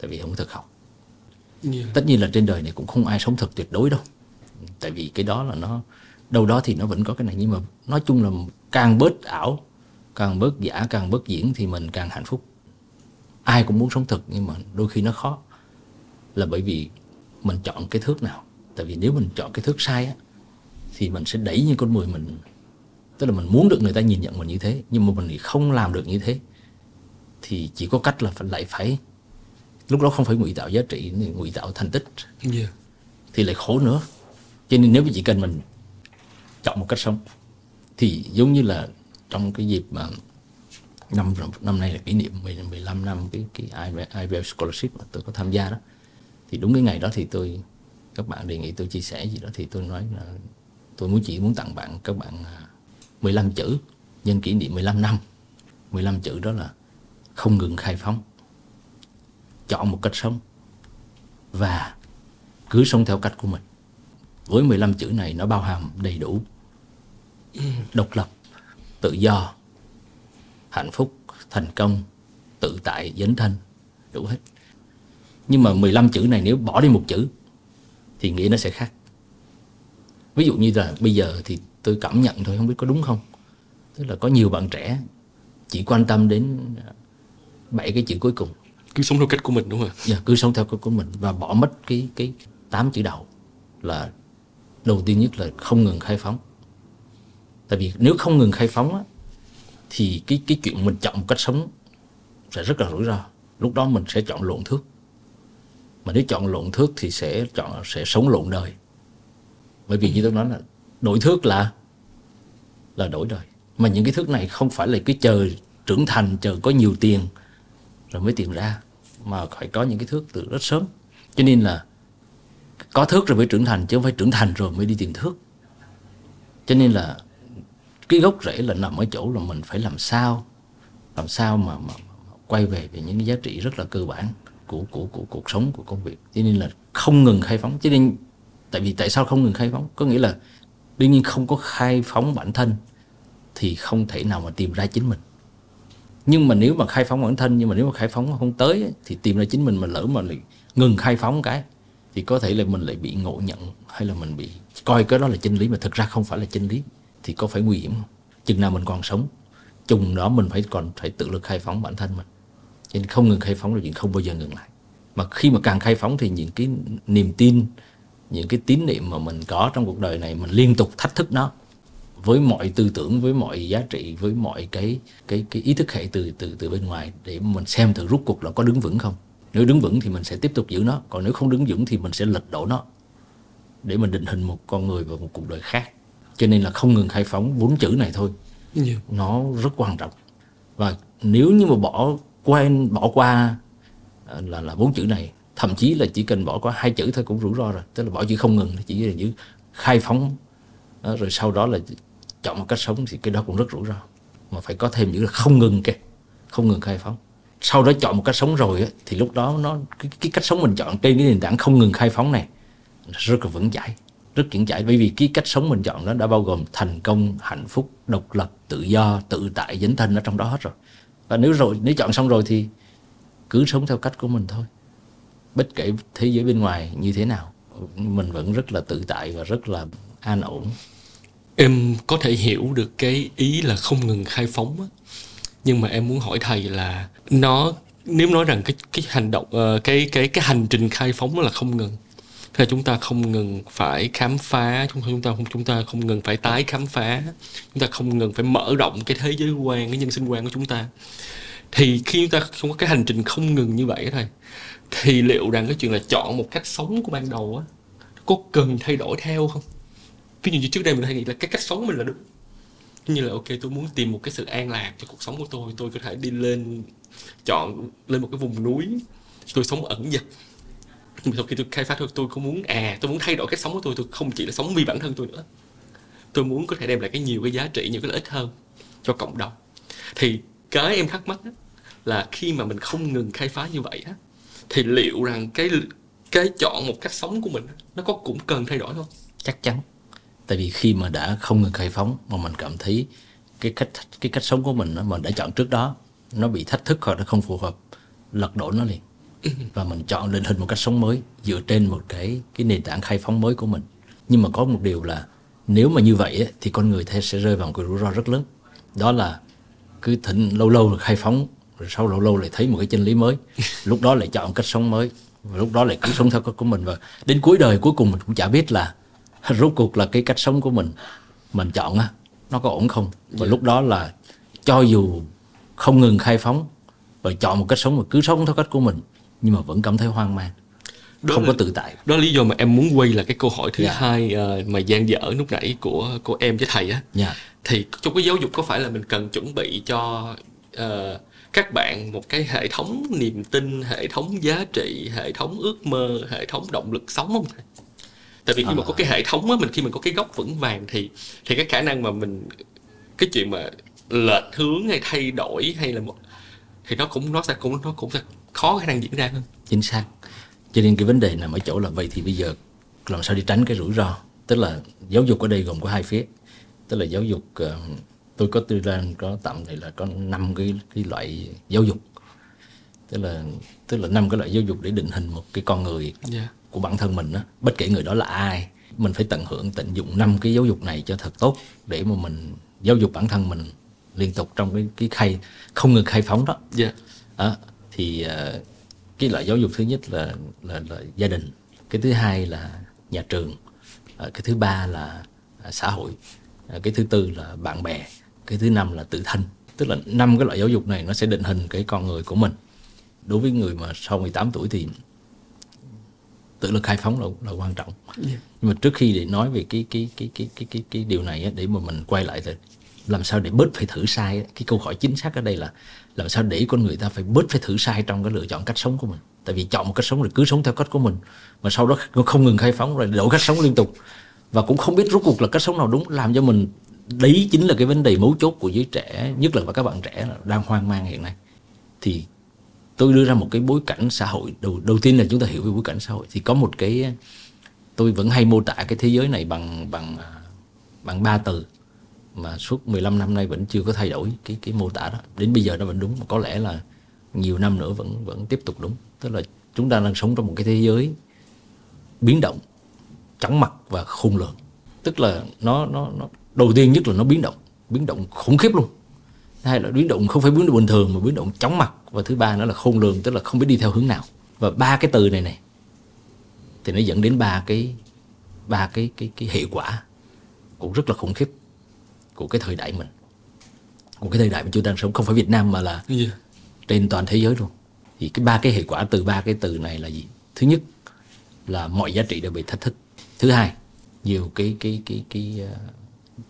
Tại vì không có thực học. Yeah. tất nhiên là trên đời này cũng không ai sống thực tuyệt đối đâu. Tại vì cái đó là nó đâu đó thì nó vẫn có cái này. Nhưng mà nói chung là càng bớt ảo càng bớt giả càng bớt diễn thì mình càng hạnh phúc. Ai cũng muốn sống thực nhưng mà đôi khi nó khó. Là bởi vì mình chọn cái thước nào. Tại vì nếu mình chọn cái thước sai á thì mình sẽ đẩy như con mồi mình tức là mình muốn được người ta nhìn nhận mình như thế nhưng mà mình không làm được như thế thì chỉ có cách là phải lại phải lúc đó không phải ngụy tạo giá trị ngụy tạo thành tích yeah. thì lại khổ nữa cho nên nếu chỉ cần mình chọn một cách sống thì giống như là trong cái dịp mà năm năm nay là kỷ niệm 15 năm cái cái IBL scholarship mà tôi có tham gia đó thì đúng cái ngày đó thì tôi các bạn đề nghị tôi chia sẻ gì đó thì tôi nói là tôi muốn chỉ muốn tặng bạn các bạn 15 chữ, nhân kỷ niệm 15 năm. 15 chữ đó là không ngừng khai phóng. Chọn một cách sống và cứ sống theo cách của mình. Với 15 chữ này nó bao hàm đầy đủ độc lập, tự do, hạnh phúc, thành công, tự tại, dấn thân, đủ hết. Nhưng mà 15 chữ này nếu bỏ đi một chữ thì nghĩa nó sẽ khác. Ví dụ như là bây giờ thì tôi cảm nhận thôi không biết có đúng không? Tức là có nhiều bạn trẻ chỉ quan tâm đến bảy cái chữ cuối cùng. Cứ sống theo cách của mình đúng không dạ cứ sống theo cách của mình và bỏ mất cái cái tám chữ đầu là đầu tiên nhất là không ngừng khai phóng. Tại vì nếu không ngừng khai phóng á, thì cái cái chuyện mình chọn một cách sống sẽ rất là rủi ro. Lúc đó mình sẽ chọn lộn thước. Mà nếu chọn lộn thước thì sẽ chọn sẽ sống lộn đời. Bởi vì như tôi nói là đổi thước là là đổi đời. Mà những cái thước này không phải là cái chờ trưởng thành chờ có nhiều tiền rồi mới tìm ra mà phải có những cái thước từ rất sớm. Cho nên là có thước rồi mới trưởng thành chứ không phải trưởng thành rồi mới đi tìm thước. Cho nên là cái gốc rễ là nằm ở chỗ là mình phải làm sao làm sao mà, mà, mà quay về về những cái giá trị rất là cơ bản của của của cuộc sống của công việc. Cho nên là không ngừng khai phóng. Cho nên tại vì tại sao không ngừng khai phóng? Có nghĩa là đương nhiên không có khai phóng bản thân thì không thể nào mà tìm ra chính mình. Nhưng mà nếu mà khai phóng bản thân, nhưng mà nếu mà khai phóng không tới thì tìm ra chính mình mà lỡ mà lại ngừng khai phóng cái, thì có thể là mình lại bị ngộ nhận hay là mình bị coi cái đó là chân lý, mà thực ra không phải là chân lý, thì có phải nguy hiểm không? Chừng nào mình còn sống, chừng đó mình phải còn phải tự lực khai phóng bản thân mình. Cho nên không ngừng khai phóng là chuyện không bao giờ ngừng lại. Mà khi mà càng khai phóng thì những cái niềm tin những cái tín niệm mà mình có trong cuộc đời này mình liên tục thách thức nó với mọi tư tưởng với mọi giá trị với mọi cái cái cái ý thức hệ từ từ từ bên ngoài để mình xem thử rút cuộc là có đứng vững không. Nếu đứng vững thì mình sẽ tiếp tục giữ nó còn nếu không đứng vững thì mình sẽ lật đổ nó để mình định hình một con người và một cuộc đời khác. Cho nên là không ngừng khai phóng bốn chữ này thôi. Yeah. nó rất quan trọng. Và nếu như mà bỏ quen bỏ qua à, là là bốn chữ này thậm chí là chỉ cần bỏ qua hai chữ thôi cũng rủi ro rồi. Tức là bỏ chữ không ngừng chỉ là chữ khai phóng. Đó, rồi sau đó là chọn một cách sống thì cái đó cũng rất rủi ro. Mà phải có thêm những là không ngừng cái không ngừng khai phóng. Sau đó chọn một cách sống rồi thì lúc đó nó cái, cái cách sống mình chọn trên cái nền tảng không ngừng khai phóng này rất là vững chãi rất vững chãi. Bởi vì cái cách sống mình chọn đó đã bao gồm thành công hạnh phúc độc lập tự do tự tại dấn thân ở trong đó hết rồi. Và nếu rồi nếu chọn xong rồi thì cứ sống theo cách của mình thôi bất kể thế giới bên ngoài như thế nào, mình vẫn rất là tự tại và rất là an ổn. Em có thể hiểu được cái ý là không ngừng khai phóng á. Nhưng mà em muốn hỏi thầy là nó, nếu nói rằng cái cái hành động ờ, cái cái cái hành trình khai phóng nó là không ngừng thì là chúng ta không ngừng phải khám phá, chúng chúng ta không, chúng ta không ngừng phải tái khám phá, chúng ta không ngừng phải mở rộng cái thế giới quan, cái nhân sinh quan của chúng ta, thì khi chúng ta không có cái hành trình không ngừng như vậy thôi thì liệu rằng cái chuyện là chọn một cách sống của ban đầu á, có cần thay đổi theo không? Ví dụ như trước đây mình hay nghĩ là cái cách sống mình là đúng như là, ok, tôi muốn tìm một cái sự an lạc cho cuộc sống của tôi tôi có thể đi lên, chọn lên một cái vùng núi, tôi sống ẩn dật. Nhưng sau khi tôi khai phát thôi, tôi không muốn à tôi muốn thay đổi cách sống của tôi tôi không chỉ là sống vì bản thân tôi nữa. Tôi muốn có thể đem lại cái nhiều cái giá trị, nhiều cái lợi ích hơn cho cộng đồng. Thì cái em thắc mắc là khi mà mình không ngừng khai phá như vậy á thì liệu rằng cái cái chọn một cách sống của mình nó có cũng cần thay đổi không? Chắc chắn. Tại vì khi mà đã không ngừng khai phóng mà mình cảm thấy cái cách cái cách sống của mình mà mình đã chọn trước đó nó bị thách thức hoặc là không phù hợp lật đổ nó liền. Và mình chọn định hình một cách sống mới dựa trên một cái cái nền tảng khai phóng mới của mình. Nhưng mà có một điều là nếu mà như vậy ấy, thì con người sẽ rơi vào một cái rủi ro rất lớn. Đó là cứ thỉnh lâu lâu khai phóng rồi sau lâu lâu lại thấy một cái chân lý mới lúc đó lại chọn cách sống mới và lúc đó lại cứ sống theo cách của mình và đến cuối đời cuối cùng mình cũng chả biết là rốt cuộc là cái cách sống của mình mình chọn á nó có ổn không và yeah. lúc đó là cho dù không ngừng khai phóng và chọn một cách sống mà cứ sống theo cách của mình nhưng mà vẫn cảm thấy hoang mang đó không là, có tự tại đó là lý do mà em muốn quay là cái câu hỏi thứ yeah. hai uh, mà gian dở lúc nãy của của em với thầy á yeah. thì trong cái giáo dục có phải là mình cần chuẩn bị cho uh, các bạn một cái hệ thống niềm tin hệ thống giá trị hệ thống ước mơ hệ thống động lực sống không thầy? Tại vì khi à. mà có cái hệ thống á mình khi mình có cái gốc vững vàng thì thì cái khả năng mà mình cái chuyện mà lệch hướng hay thay đổi hay là một thì nó cũng nó sẽ cũng nó cũng sẽ khó khả năng diễn ra hơn. Chính xác. Cho nên cái vấn đề nằm ở chỗ là vậy thì bây giờ làm sao đi tránh cái rủi ro? Tức là giáo dục ở đây gồm có hai phía. Tức là giáo dục uh, tôi có tư ra có tạm này là có năm cái cái loại giáo dục tức là tức là năm cái loại giáo dục để định hình một cái con người yeah. Dạ. của bản thân mình đó bất kể người đó là ai mình phải tận hưởng tận dụng năm cái giáo dục này cho thật tốt để mà mình giáo dục bản thân mình liên tục trong cái cái khai không ngừng khai phóng đó yeah. Dạ. đó thì uh, cái loại giáo dục thứ nhất là là, là gia đình cái thứ hai là nhà trường uh, cái thứ ba là uh, xã hội uh, cái thứ tư là bạn bè cái thứ năm là tự thân tức là năm cái loại giáo dục này nó sẽ định hình cái con người của mình. Đối với người mà sau 18 tuổi thì tự lực khai phóng là, là quan trọng. Yeah. nhưng mà trước khi để nói về cái cái cái cái cái cái, cái điều này để mà mình quay lại thì làm sao để bớt phải thử sai cái câu hỏi chính xác ở đây là làm sao để con người ta phải bớt phải thử sai trong cái lựa chọn cách sống của mình. Tại vì chọn một cách sống rồi cứ sống theo cách của mình mà sau đó không ngừng khai phóng rồi đổi cách sống liên tục. Và cũng không biết rốt cuộc là cách sống nào đúng làm cho mình đấy chính là cái vấn đề mấu chốt của giới trẻ, nhất là các bạn trẻ đang hoang mang hiện nay. Thì tôi đưa ra một cái bối cảnh xã hội, đầu đầu tiên là chúng ta hiểu về bối cảnh xã hội. Thì có một cái, tôi vẫn hay mô tả cái thế giới này bằng bằng à, bằng ba từ mà suốt 15 năm nay vẫn chưa có thay đổi cái cái mô tả đó. Đến bây giờ nó vẫn đúng, có lẽ là nhiều năm nữa vẫn vẫn tiếp tục đúng. Tức là chúng ta đang sống trong một cái thế giới biến động, chóng mặt và khôn lường. Tức là nó nó nó đầu tiên nhất là nó biến động biến động khủng khiếp luôn. Hai là biến động không phải biến động bình thường mà biến động chóng mặt. Và thứ ba nữa là khôn lường tức là không biết đi theo hướng nào. Và ba cái từ này này thì nó dẫn đến ba cái ba cái cái cái hệ quả cũng rất là khủng khiếp của cái thời đại mình. Của cái thời đại mà chúng ta đang sống không phải Việt Nam mà là yeah. trên toàn thế giới luôn. Thì cái ba cái hệ quả từ ba cái từ này là gì? Thứ nhất là mọi giá trị đều bị thách thức. Thứ hai nhiều cái cái cái cái, cái uh,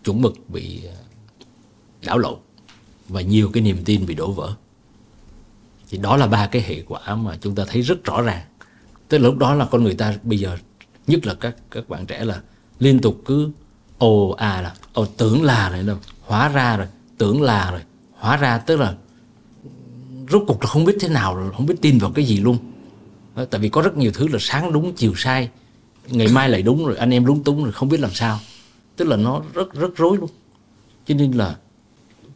chuẩn mực bị ờ, đảo lộn và nhiều cái niềm tin bị đổ vỡ. Thì đó là ba cái hệ quả mà chúng ta thấy rất rõ ràng. Tức là lúc đó là con người ta bây giờ, nhất là các các bạn trẻ là liên tục cứ, ồ à là, ồ, tưởng là này đâu hóa ra rồi, tưởng là rồi, hóa ra tức là rốt cuộc là không biết thế nào rồi không biết tin vào cái gì luôn. Ờ, tại vì có rất nhiều thứ là sáng đúng, chiều sai, ngày mai lại đúng rồi, anh em lúng túng rồi, không biết làm sao tức là nó rất rất rối luôn. Cho nên là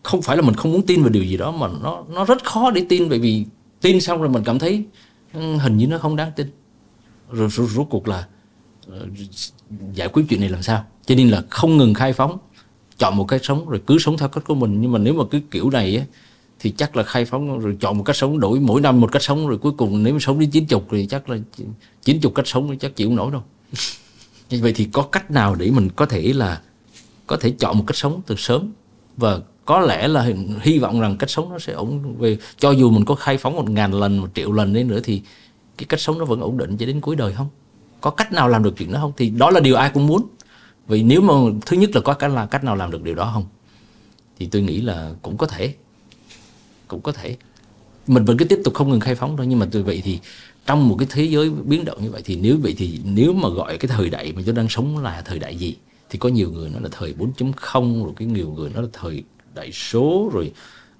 không phải là mình không muốn tin vào điều gì đó mà nó nó rất khó để tin. Bởi vì tin xong rồi mình cảm thấy ừ, hình như nó không đáng tin. Rồi rốt, cuộc là ờ, giải quyết chuyện này làm sao? Cho nên là không ngừng khai phóng chọn một cách sống rồi cứ sống theo cách của mình. Nhưng mà nếu mà cứ kiểu này á thì chắc là khai phóng rồi chọn một cách sống đổi mỗi năm một cách sống rồi cuối cùng nếu mà sống đến chín chục thì chắc là chín chục cách sống thì chắc chịu không nổi đâu. vậy thì có cách nào để mình có thể là có thể chọn một cách sống từ sớm? Và có lẽ là hy vọng rằng cách sống nó sẽ ổn về, cho dù mình có khai phóng một ngàn lần, một triệu lần đến nữa thì cái cách sống nó vẫn ổn định cho đến cuối đời không? Có cách nào làm được chuyện đó không? Thì đó là điều ai cũng muốn. Vì nếu mà thứ nhất là có cách là cách nào làm được điều đó không? Thì tôi nghĩ là cũng có thể. Cũng có thể. Mình vẫn cứ tiếp tục không ngừng khai phóng thôi, nhưng mà tôi vậy thì trong một cái thế giới biến động như vậy thì nếu, vậy thì nếu mà gọi cái thời đại mà chúng đang sống là thời đại gì? Thì có nhiều người nói là thời 4.0 rồi cái nhiều người nói là thời đại số, rồi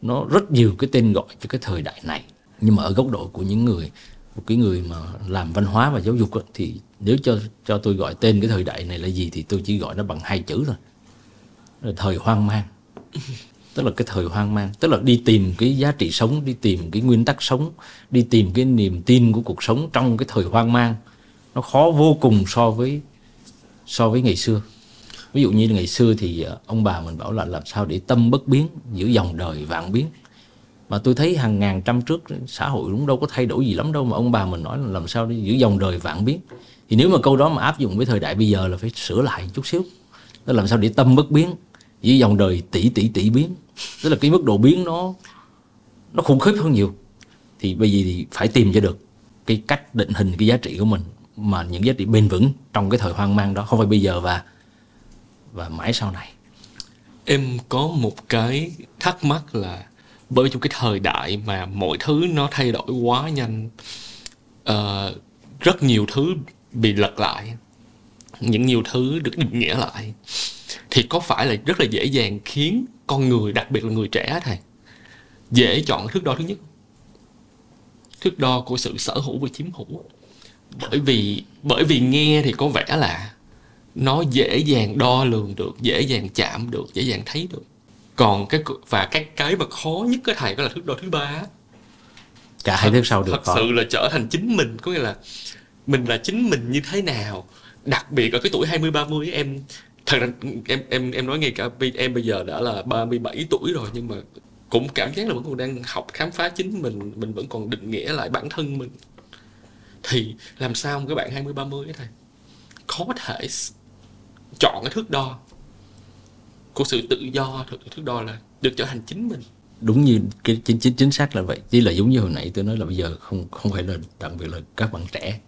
nó rất nhiều cái tên gọi cho cái thời đại này. Nhưng mà ở góc độ của những người, một cái người mà làm văn hóa và giáo dục thì nếu cho cho tôi gọi tên cái thời đại này là gì thì tôi chỉ gọi nó bằng hai chữ thôi. Là thời hoang mang tức là cái thời hoang mang, tức là đi tìm cái giá trị sống, đi tìm cái nguyên tắc sống, đi tìm cái niềm tin của cuộc sống trong cái thời hoang mang, nó khó vô cùng so với so với ngày xưa. Ví dụ như ngày xưa thì ờ, ông bà mình bảo là làm sao để tâm bất biến, giữ dòng đời vạn biến. Mà tôi thấy hàng ngàn trăm trước, xã hội cũng đâu có thay đổi gì lắm đâu, mà ông bà mình nói là làm sao để giữ dòng đời vạn biến. Thì nếu mà câu đó mà áp dụng với thời đại bây giờ là phải sửa lại chút xíu. Đó làm sao để tâm bất biến, giữ dòng đời tỷ tỷ tỷ biến tức là cái mức độ biến nó nó khủng khiếp hơn nhiều. Thì bây giờ thì phải tìm cho được cái cách định hình cái giá trị của mình mà những giá trị bền vững trong cái thời hoang mang đó. Không phải bây giờ và và mãi sau này. Em có một cái thắc mắc là bởi trong cái thời đại mà mọi thứ nó thay đổi quá nhanh uh, rất nhiều thứ bị lật lại những nhiều thứ được định nghĩa lại thì có phải là rất là dễ dàng khiến con người đặc biệt là người trẻ thầy dễ chọn thước đo thứ nhất. Thước đo của sự sở hữu và chiếm hữu. Bởi vì bởi vì nghe thì có vẻ là nó dễ dàng đo lường được dễ dàng chạm được dễ dàng thấy được. Còn cái và cái cái mà khó nhất cái thầy đó là thước đo thứ ba cả hai thước sau được thật khó. sự là trở thành chính mình có nghĩa là mình là chính mình như thế nào. Đặc biệt ở cái tuổi 20 30 em thật ra em em em nói ngay cả em bây giờ đã là 37 tuổi rồi, nhưng mà cũng cảm giác là vẫn còn đang học khám phá chính mình mình vẫn còn định nghĩa lại bản thân mình. Thì làm sao một cái bạn 20 30 thầy có thể chọn cái thước đo của sự tự do thước đo là được trở thành chính mình. Đúng như cái chính chính chính xác là vậy. Chỉ là giống như hồi nãy tôi nói là bây giờ không không phải là đặc biệt là các bạn trẻ.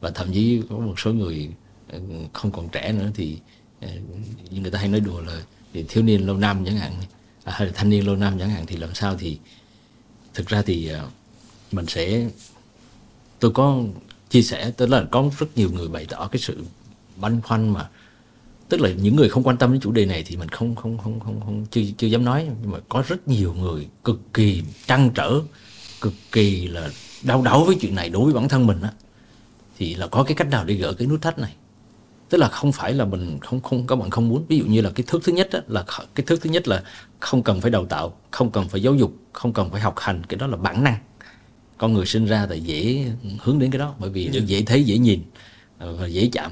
Và thậm chí có một số người ừ, không còn trẻ nữa thì Ờ, người ta hay nói đùa là thì thiếu niên lâu năm chẳng hạn. À, hay là thanh niên lâu năm chẳng hạn thì làm sao thì thực ra thì ờ, mình sẽ tôi có chia sẻ tức là có rất nhiều người bày tỏ cái sự băn khoăn mà tức là những người không quan tâm đến chủ đề này thì mình không không không không không chưa chưa dám nói. Nhưng mà có rất nhiều người cực kỳ trăn trở cực kỳ là đau đớn với chuyện này đối với bản thân mình á. Thì là có cái cách nào để gỡ cái nút thắt này? Tức là không phải là mình không không các bạn không muốn. Ví dụ như là cái thước thứ nhất á, là cái thước thứ nhất là không cần phải đào tạo không cần phải giáo dục không cần phải học hành. Cái đó là bản năng. Con người sinh ra thì dễ hướng đến cái đó bởi vì dễ thấy dễ nhìn ờ, và dễ chạm.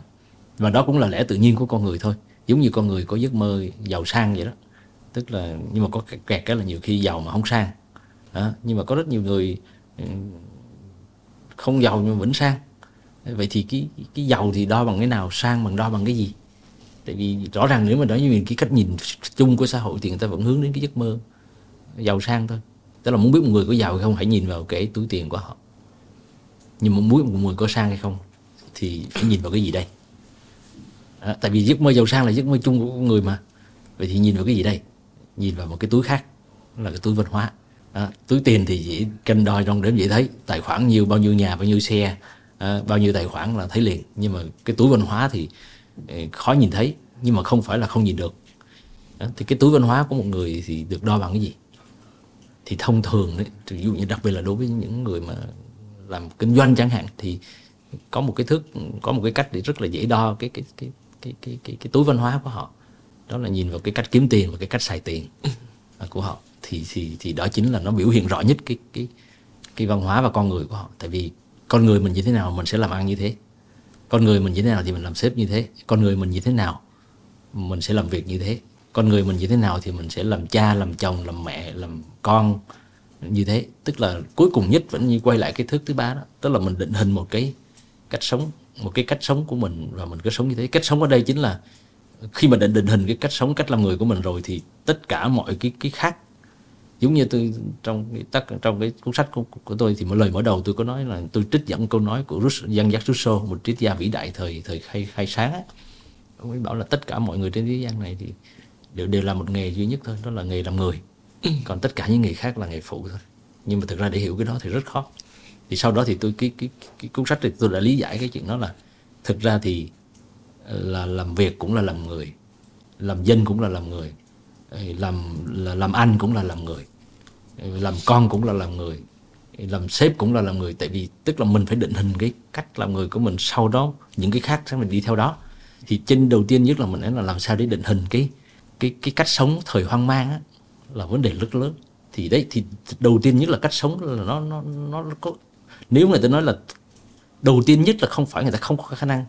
Và đó cũng là lẽ tự nhiên của con người thôi. Giống như con người có giấc mơ giàu sang vậy đó. Tức là nhưng mà có kẹt cái là nhiều khi giàu mà không sang. Đó. nhưng mà có rất nhiều người ừ, không giàu nhưng mà vẫn sang vậy thì cái cái giàu thì đo bằng cái nào sang bằng đo bằng cái gì? Tại vì rõ ràng nếu mà nói như cái cách nhìn chung của xã hội thì người ta vẫn hướng đến cái giấc mơ giàu sang thôi. Tức là muốn biết một người có giàu hay không hãy nhìn vào cái túi tiền của họ. Nhưng mà muốn biết một người có sang hay không thì phải nhìn vào cái gì đây? Đó, tại vì giấc mơ giàu sang là giấc mơ chung của con người mà. Vậy thì nhìn vào cái gì đây? Nhìn vào một cái túi khác là cái túi văn hóa. Đó, túi tiền thì chỉ cân đo trong đếm dễ thấy tài khoản nhiều bao nhiêu nhà bao nhiêu xe à, bao nhiêu tài khoản là thấy liền. Nhưng mà cái túi văn hóa thì ờ, khó nhìn thấy nhưng mà không phải là không nhìn được. Đó, thì cái túi văn hóa của một người thì được đo bằng cái gì? Thì thông thường đấy ví dụ như đặc biệt là đối với những người mà làm kinh doanh chẳng hạn thì có một cái thước có một cái cách để rất là dễ đo cái cái cái cái cái cái, cái túi văn hóa của họ. Đó là nhìn vào cái cách kiếm tiền và cái cách xài tiền à, của họ. Thì thì thì đó chính là nó biểu hiện rõ nhất cái cái cái văn hóa và con người của họ. Tại vì con người mình như thế nào mình sẽ làm ăn như thế. Con người mình như thế nào thì mình làm sếp như thế. Con người mình như thế nào mình sẽ làm việc như thế. Con người mình như thế nào thì mình sẽ làm cha, làm chồng, làm mẹ, làm con như thế. Tức là cuối cùng nhất vẫn như quay lại cái thước thứ ba đó. Tức là mình định hình một cái cách sống, một cái cách sống của mình và mình cứ sống như thế. Cách sống ở đây chính là khi mà định định hình cái cách sống, cách làm người của mình rồi thì tất cả mọi cái cái khác giống như tôi trong cái tất trong cái cuốn sách của, của tôi thì một lời mở đầu tôi có nói là tôi trích dẫn câu nói của Rus, Jean-Jacques Rousseau một triết gia vĩ đại thời thời khai, khai sáng á. ông ấy bảo là tất cả mọi người trên thế gian này thì đều đều là một nghề duy nhất thôi đó là nghề làm người. Còn tất cả những nghề khác là nghề phụ thôi. Nhưng mà thực ra để hiểu cái đó thì rất khó. Thì sau đó thì tôi cái cái, cái cuốn sách thì tôi đã lý giải cái chuyện đó là thực ra thì ờ, là làm việc cũng là làm người làm dân cũng là làm người ờ, làm là làm anh cũng là làm người làm con cũng là làm người, làm sếp cũng là làm người, tại vì tức là mình phải định hình cái cách làm người của mình sau đó, những cái khác sẽ mình đi theo đó. Thì trên đầu tiên nhất là mình là làm sao để định hình cái cái cái cách sống thời hoang mang á, là vấn đề rất lớn. Thì đấy, thì đầu tiên nhất là cách sống là nó nó nó có, nếu người ta nói là đầu tiên nhất là không phải người ta không có khả năng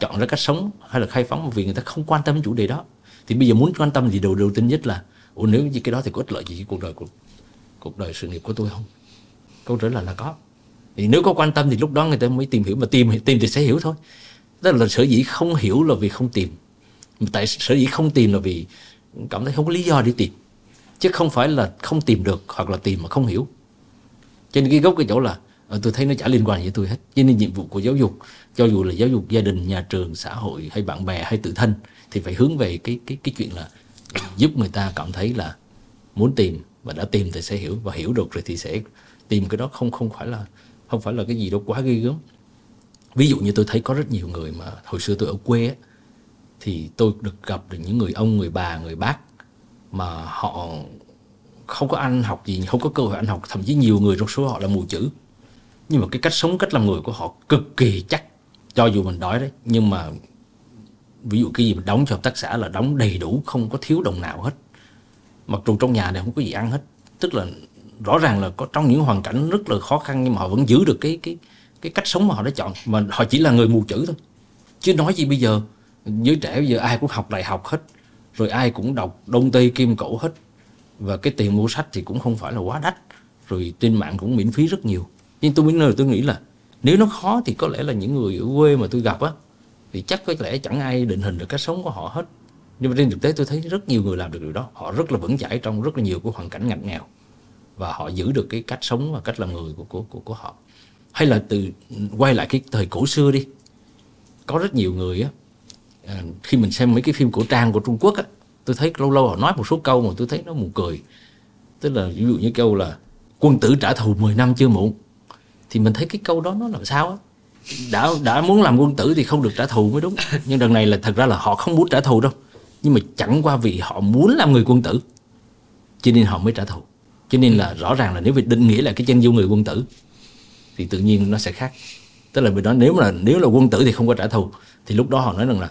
chọn ra cách sống hay là khai phóng vì người ta không quan tâm đến chủ đề đó. Thì bây giờ muốn quan tâm thì đầu đầu tiên nhất là, ủa, nếu như cái đó thì có ích lợi gì cuộc đời của cuộc đời sự nghiệp của tôi không? Câu trả lời là có. Thì nếu có quan tâm thì lúc đó người ta mới tìm hiểu, mà tìm tìm thì sẽ hiểu thôi. Tức là sở dĩ không hiểu là vì không tìm. Tại sở dĩ không tìm là vì cảm thấy không có lý do để tìm. Chứ không phải là không tìm được hoặc là tìm mà không hiểu. Cho nên cái gốc cái chỗ là ờ, tôi thấy nó chả liên quan gì tôi hết. Cho nên nhiệm vụ của giáo dục, cho dù là giáo dục gia đình, nhà trường, xã hội hay bạn bè hay tự thân, thì phải hướng về cái cái cái chuyện là giúp người ta cảm thấy là muốn tìm và đã tìm thì sẽ hiểu và hiểu được rồi thì sẽ tìm cái đó không không phải là không phải là cái gì đó quá ghê gớm. Ví dụ như tôi thấy có rất nhiều người mà hồi xưa tôi ở quê ấy, thì tôi được gặp được những người ông người bà người bác mà họ không có ăn học gì không có cơ hội ăn học thậm chí nhiều người trong số họ là mù chữ. Nhưng mà cái cách sống cách làm người của họ cực kỳ chắc cho dù mình đói đấy. Nhưng mà ví dụ cái gì mình đóng cho hợp tác xã là đóng đầy đủ không có thiếu đồng nào hết mặc dù trong nhà này không có gì ăn hết, tức là rõ ràng là có trong những hoàn cảnh rất là khó khăn nhưng mà họ vẫn giữ được cái cái cái cách sống mà họ đã chọn, mà họ chỉ là người mù chữ thôi. Chứ nói gì bây giờ, giới trẻ bây giờ ai cũng học đại học hết, rồi ai cũng đọc đông tây kim cổ hết, và cái tiền mua sách thì cũng không phải là quá đắt, rồi trên mạng cũng miễn phí rất nhiều. Nhưng tôi mới tôi nghĩ là nếu nó khó thì có lẽ là những người ở quê mà tôi gặp á, thì chắc có lẽ chẳng ai định hình được cách sống của họ hết nhưng mà trên thực tế tôi thấy rất nhiều người làm được điều đó. Họ rất là vững chãi trong rất là nhiều cái hoàn cảnh ngặt nghèo. Và họ giữ được cái cách sống và cách làm người của của của, của họ. Hay là từ quay lại cái thời cổ xưa đi. Có rất nhiều người á à, khi mình xem mấy cái phim cổ trang của Trung Quốc á tôi thấy lâu lâu họ nói một số câu mà tôi thấy nó buồn cười. Tức là ví dụ như câu là quân tử trả thù 10 năm chưa muộn. Thì mình thấy cái câu đó nó làm sao á? Đã đã muốn làm quân tử thì không được trả thù mới đúng. Nhưng đằng này là thật ra là họ không muốn trả thù đâu nhưng mà chẳng qua vì họ muốn làm người quân tử, cho nên họ mới trả thù. Cho nên là rõ ràng là nếu việc định nghĩa là cái chân dung người quân tử, thì tự nhiên nó sẽ khác. Tức là vì đó, nếu là nếu là quân tử thì không có trả thù, thì lúc đó họ nói rằng là,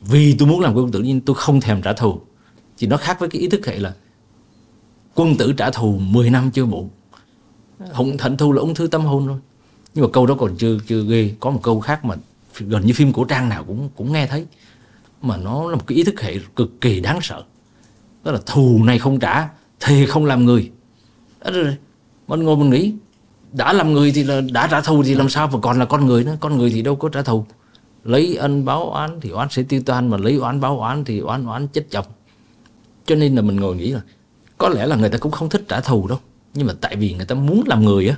vì tôi muốn làm quân tử nhưng tôi không thèm trả thù. Thì nó khác với cái ý thức hệ là, quân tử trả thù 10 năm chưa muộn, hùng thận thu là ung thư tâm hồn rồi. Nhưng mà câu đó còn chưa chưa ghê. Có một câu khác mà gần như phim cổ trang nào cũng cũng nghe thấy mà nó là một cái ý thức hệ cực kỳ đáng sợ. Đó là thù này không trả thì không làm người. Đó rồi mình ngồi mình nghĩ, đã làm người thì là đã trả thù thì làm sao mà còn là con người nữa? Con người thì đâu có trả thù. Lấy ân báo oán thì oán sẽ tiêu tan, mà lấy oán báo oán thì oán oán chết chồng. Cho nên là mình ngồi nghĩ là có lẽ là người ta cũng không thích trả thù đâu. Nhưng mà tại vì người ta muốn làm người á.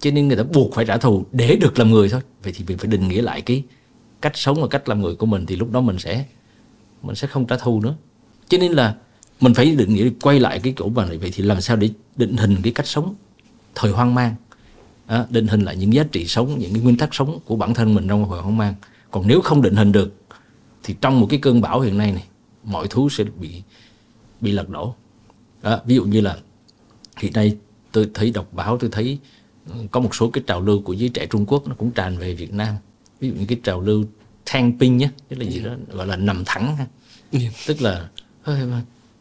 Cho nên người ta buộc phải trả thù để được làm người thôi. Vậy thì mình phải định nghĩa lại cái cách sống và cách làm người của mình thì lúc đó mình sẽ mình sẽ không trả thù nữa. Cho nên là mình phải định nghĩa quay lại cái chỗ mà vậy thì làm sao để định hình cái cách sống thời hoang mang. À, định hình lại những giá trị sống những cái nguyên tắc sống của bản thân mình trong thời hoang mang. Còn nếu không định hình được thì trong một cái cơn bão hiện nay này mọi thứ sẽ bị bị lật đổ. À, ví dụ như là hiện nay tôi thấy đọc báo tôi thấy có một số cái trào lưu của giới trẻ Trung Quốc nó cũng tràn về Việt Nam ví dụ như cái trào lưu thang pin nhé tức là gì đó gọi là nằm thẳng ha. tức là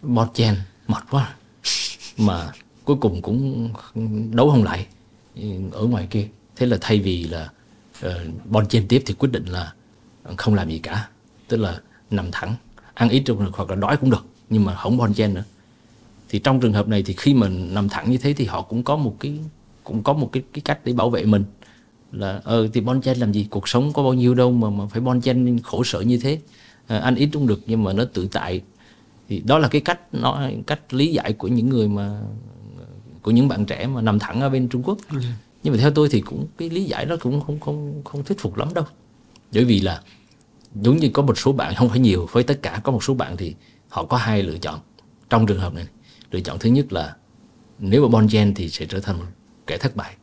bọt chèn mệt quá. Mà cuối cùng cũng đấu không lại ở ngoài kia. Thế là thay vì là uh, bon chen tiếp thì quyết định là không làm gì cả. Tức là nằm thẳng ăn ít trong hoặc là đói cũng được nhưng mà không bon chen nữa. Thì trong trường hợp này thì khi mình nằm thẳng như thế thì họ cũng có một cái cũng có một cái cái cách để bảo vệ mình là ờ thì bon chen làm gì? Cuộc sống có bao nhiêu đâu mà mà phải bon chen khổ sở như thế. À, ăn ít cũng được nhưng mà nó tự tại. Thì đó là cái cách nó cách lý giải của những người mà của những bạn trẻ mà nằm thẳng ở bên Trung Quốc. Yeah. nhưng mà theo tôi thì cũng cái lý giải đó cũng không không không thuyết phục lắm đâu. Bởi vì là giống như có một số bạn không phải nhiều với tất cả có một số bạn thì họ có hai lựa chọn trong trường hợp này. Lựa chọn thứ nhất là nếu mà bon chen thì sẽ trở thành một kẻ thất bại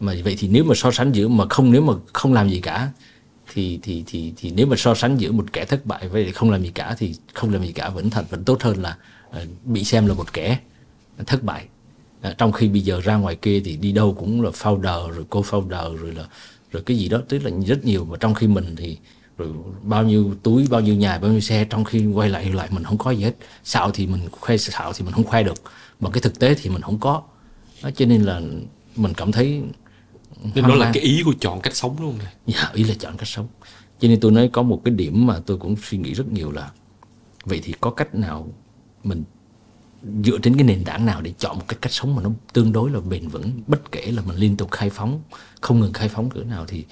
mà vậy thì nếu mà so sánh giữa mà không nếu mà không làm gì cả thì thì thì thì nếu mà so sánh giữa một kẻ thất bại với không làm gì cả thì không làm gì cả vẫn thật vẫn tốt hơn là ờ, bị xem là một kẻ thất bại. À, trong khi bây giờ ra ngoài kia thì đi đâu cũng là founder rồi cô founder rồi là rồi cái gì đó tức là rất nhiều. Mà trong khi mình thì rồi bao nhiêu túi bao nhiêu nhà bao nhiêu xe trong khi quay lại lại mình không có gì hết. Xạo thì mình khoe xạo thì mình không khoe được mà cái thực tế thì mình không có. Đó, cho nên là mình cảm thấy nên đó là cái ý của chọn cách sống luôn này dạ ý là chọn cách sống. Cho nên tôi nói có một cái điểm mà tôi cũng suy nghĩ rất nhiều là vậy thì có cách nào mình dựa trên cái nền tảng nào để chọn một cái cách sống mà nó tương đối là bền vững bất kể là mình liên tục khai phóng không ngừng khai phóng cỡ nào thì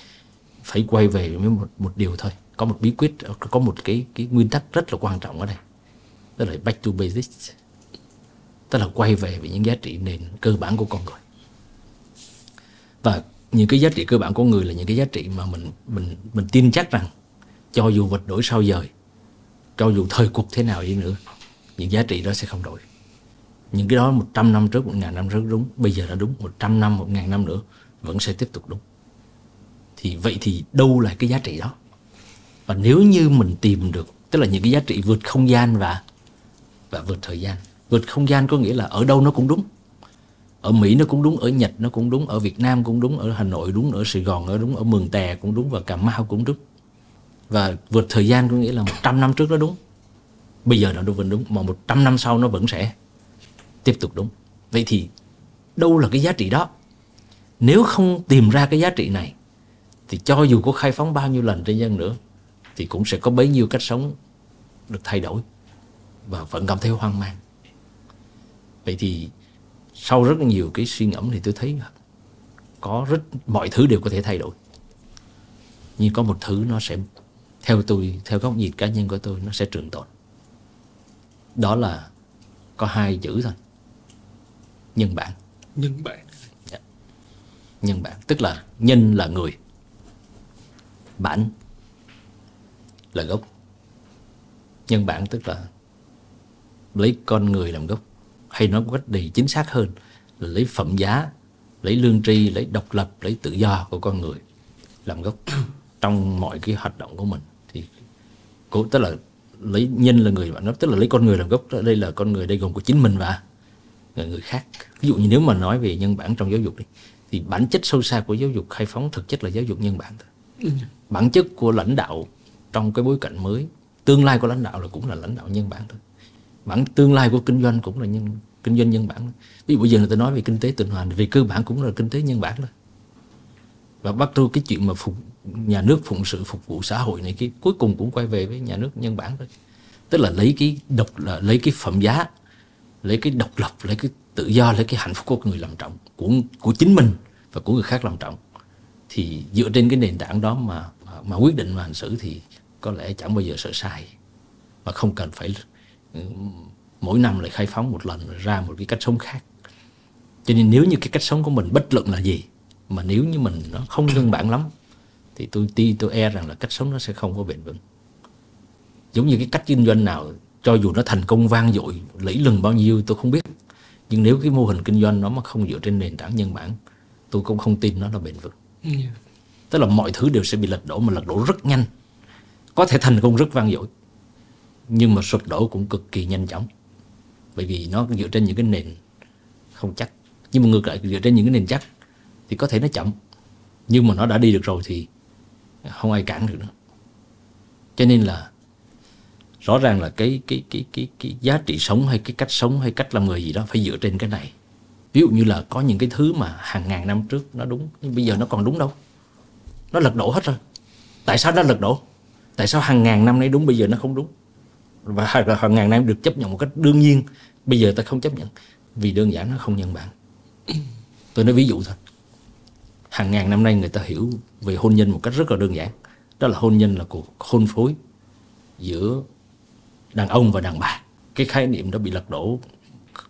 phải quay về với một một điều thôi. Có một bí quyết có một cái cái nguyên tắc rất là quan trọng ở đây. Đó là back to basics. Tức là quay về với những giá trị nền cơ bản của con người. Và những cái giá trị cơ bản của người là những cái giá trị mà mình mình mình tin chắc rằng cho dù vật đổi sao dời cho dù thời cuộc thế nào đi nữa những giá trị đó sẽ không đổi. Những cái đó 100 năm trước, 1.000 năm trước đúng Bây giờ đã đúng, 100 năm, 1.000 năm nữa Vẫn sẽ tiếp tục đúng. Thì vậy thì đâu là cái giá trị đó? Và nếu như mình tìm được Tức là những cái giá trị vượt không gian và Và vượt thời gian Vượt không gian có nghĩa là ở đâu nó cũng đúng ở Mỹ nó cũng đúng, ở Nhật nó cũng đúng, ở Việt Nam cũng đúng, ở Hà Nội đúng, ở Sài Gòn ở đúng, ở Mường Tè cũng đúng và Cà Mau cũng đúng. Và vượt thời gian có nghĩa là 100 năm trước nó đúng. Bây giờ nó vẫn đúng, mà 100 năm sau nó vẫn sẽ tiếp tục đúng. Vậy thì đâu là cái giá trị đó? Nếu không tìm ra cái giá trị này thì cho dù có khai phóng bao nhiêu lần trên dân nữa thì cũng sẽ có bấy nhiêu cách sống được thay đổi và vẫn cảm thấy hoang mang. Vậy thì sau rất nhiều cái suy ngẫm thì tôi thấy có rất mọi thứ đều có thể thay đổi. Nhưng có một thứ nó sẽ theo tôi theo góc nhìn cá nhân của tôi nó sẽ trường tồn. Đó là có hai chữ thôi. Nhân bản. Nhân bản. Dạ. nhân bản. Tức là nhân là người. Bản là gốc. Nhân bản tức là lấy con người làm gốc hay nói một cách đầy chính xác hơn là lấy phẩm giá lấy lương tri lấy độc lập lấy tự do của con người làm gốc trong mọi cái hoạt động của mình. Thì cố tức là lấy nhân là người bạn nói tức là lấy con người làm gốc. Đây là con người đây gồm của chính mình và người khác. Ví dụ như nếu mà nói về nhân bản trong giáo dục đi thì bản chất sâu xa của giáo dục khai phóng thực chất là giáo dục nhân bản thôi. Bản chất của lãnh đạo trong cái bối cảnh mới tương lai của lãnh đạo là cũng là lãnh đạo nhân bản thôi bản tương lai của kinh doanh cũng là nhân kinh doanh nhân bản. Ví dụ bây giờ người ta nói về kinh tế tuần hoàn vì cơ bản cũng là kinh tế nhân bản thôi. Và bắt đầu cái chuyện mà phục nhà nước phụng sự phục vụ xã hội này cái cuối cùng cũng quay về với nhà nước nhân bản thôi. Tức là lấy cái độc là lấy cái phẩm giá lấy cái độc lập lấy cái tự do lấy cái hạnh phúc của người làm trọng của của chính mình và của người khác làm trọng. Thì dựa trên cái nền tảng đó mà mà, mà quyết định mà hành xử thì có lẽ chẳng bao giờ sợ sai mà không cần phải mỗi năm lại khai phóng một lần ra một cái cách sống khác. Cho nên nếu như cái cách sống của mình bất luận là gì mà nếu như mình nó không nhân bản lắm thì tôi ti tôi e rằng là cách sống nó sẽ không có bền vững. Giống như cái cách kinh doanh nào cho dù nó thành công vang dội lẫy lừng bao nhiêu tôi không biết. Nhưng nếu cái mô hình kinh doanh nó mà không dựa trên nền tảng nhân bản tôi cũng không tin nó là bền vững. Yeah. tức là mọi thứ đều sẽ bị lật đổ mà lật đổ rất nhanh. Có thể thành công rất vang dội nhưng mà sụp đổ cũng cực kỳ nhanh chóng. Bởi vì nó dựa trên những cái nền không chắc. Nhưng mà ngược lại, dựa trên những cái nền chắc thì có thể nó chậm. Nhưng mà nó đã đi được rồi thì không ai cản được nữa. Cho nên là rõ ràng là cái cái cái cái cái giá trị sống hay cái cách sống hay cách làm người gì đó phải dựa trên cái này. Ví dụ như là có những cái thứ mà hàng ngàn năm trước nó đúng, nhưng bây giờ nó còn đúng đâu? Nó lật đổ hết rồi. Tại sao nó lật đổ? Tại sao hàng ngàn năm nay đúng, bây giờ nó không đúng? Và hàng ngàn năm được chấp nhận một cách đương nhiên. Bây giờ ta không chấp nhận, vì đơn giản nó không nhân bản. Tôi nói ví dụ thôi. Hàng ngàn năm nay người ta hiểu về hôn nhân một cách rất là đơn giản. Đó là hôn nhân là cuộc hôn phối giữa đàn ông và đàn bà. Cái khái niệm đó bị lật đổ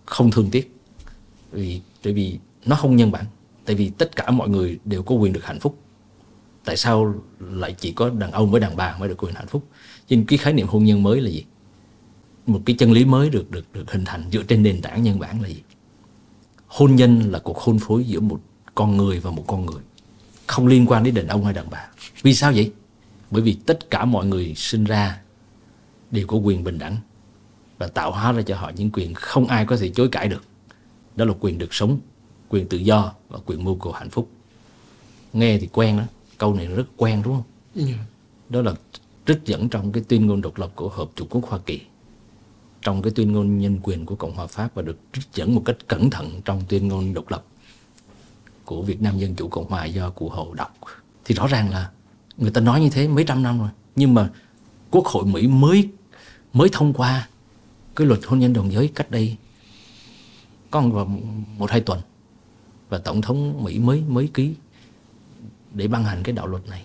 không thương tiếc. Vì, tại vì nó không nhân bản. Tại vì tất cả mọi người đều có quyền được hạnh phúc. Tại sao lại chỉ có đàn ông với đàn bà mới được quyền hạnh phúc? Nên cái khái niệm hôn nhân mới là gì? Một cái chân lý mới được được được hình thành dựa trên nền tảng nhân bản là gì? Hôn nhân là cuộc hôn phối giữa một con người và một con người. Không liên quan đến đàn ông hay đàn bà. Vì sao vậy? Bởi vì tất cả mọi người sinh ra đều có quyền bình đẳng và tạo hóa ra cho họ những quyền không ai có thể chối cãi được. Đó là quyền được sống quyền tự do và quyền mưu cầu hạnh phúc. Nghe thì quen đó câu này rất quen đúng không? Yeah. Dạ. đó là trích dẫn trong cái tuyên ngôn độc lập của hợp chủ quốc hoa kỳ trong cái tuyên ngôn nhân quyền của cộng hòa pháp và được trích dẫn một cách cẩn thận trong tuyên ngôn độc lập của việt nam dân chủ cộng hòa do cụ hồ đọc. Thì rõ ràng là người ta nói như thế mấy trăm năm rồi. Nhưng mà quốc hội mỹ mới mới thông qua cái luật hôn nhân đồng giới cách đây có vào một hai tuần. Và tổng thống Mỹ mới mới ký để ban hành cái đạo luật này.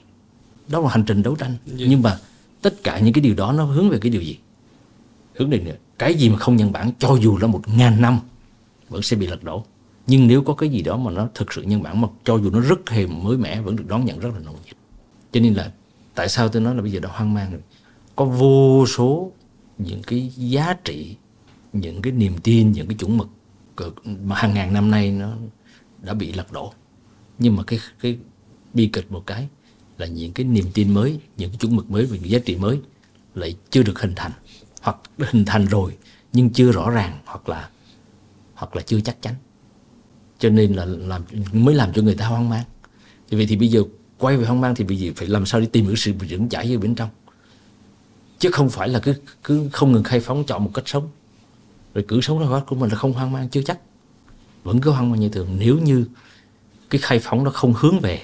Đó là hành trình đấu tranh. Yeah. Nhưng mà tất cả những cái điều đó nó hướng về cái điều gì? Hướng đến cái gì mà không nhân bản, cho dù là một ngàn năm, vẫn sẽ bị lật đổ. Nhưng nếu có cái gì đó mà nó thực sự nhân bản, mà cho dù nó rất hềm mới mẻ, vẫn được đón nhận rất là nồng nhiệt. Cho nên là tại sao tôi nói là bây giờ đã hoang mang rồi? Có vô số những cái giá trị, những cái niềm tin, những cái chuẩn mực mà hàng ngàn năm nay nó đã bị lật đổ. Nhưng mà cái cái bi kịch một cái là những cái niềm tin mới, những cái chuẩn mực mới về giá trị mới lại chưa được hình thành hoặc hình thành rồi nhưng chưa rõ ràng hoặc là hoặc là chưa chắc chắn. Cho nên là làm mới làm cho người ta hoang mang. Vì vậy thì bây giờ quay về hoang mang thì bây giờ phải làm sao để tìm hiểu sự vững chãi ở bên trong. Chứ không phải là cứ cứ không ngừng khai phóng chọn một cách sống. Rồi cứ sống ra của mình là không hoang mang chưa chắc. Vẫn cứ hoang mang như thường. Nếu như cái khai phóng nó không hướng về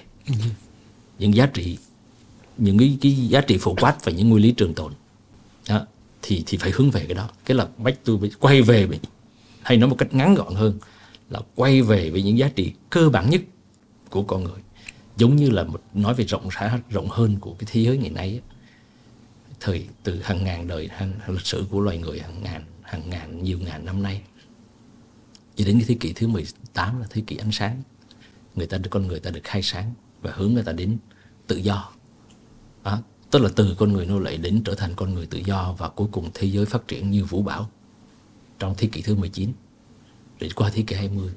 những giá trị những cái, cái giá trị phổ quát và những nguyên lý trường tồn. Đó, thì thì phải hướng về cái đó. Cái là bách tôi quay về với hay nói một cách ngắn gọn hơn là quay về với những giá trị cơ bản nhất của con người. Giống như là một nói về rộng rãi rộng hơn của cái thế giới ngày nay ấy thời từ hàng ngàn đời hàng, hàng lịch sử của loài người hàng ngàn hàng ngàn nhiều ngàn năm nay. Cho đến cái thế kỷ thứ 18 là thế kỷ ánh sáng. Người ta con người ta được khai sáng và hướng người ta đến tự do. Đó tức là từ con người nô lệ đến trở thành con người tự do và cuối cùng thế giới phát triển như vũ bão trong thế kỷ thứ 19 rồi qua thế kỷ 20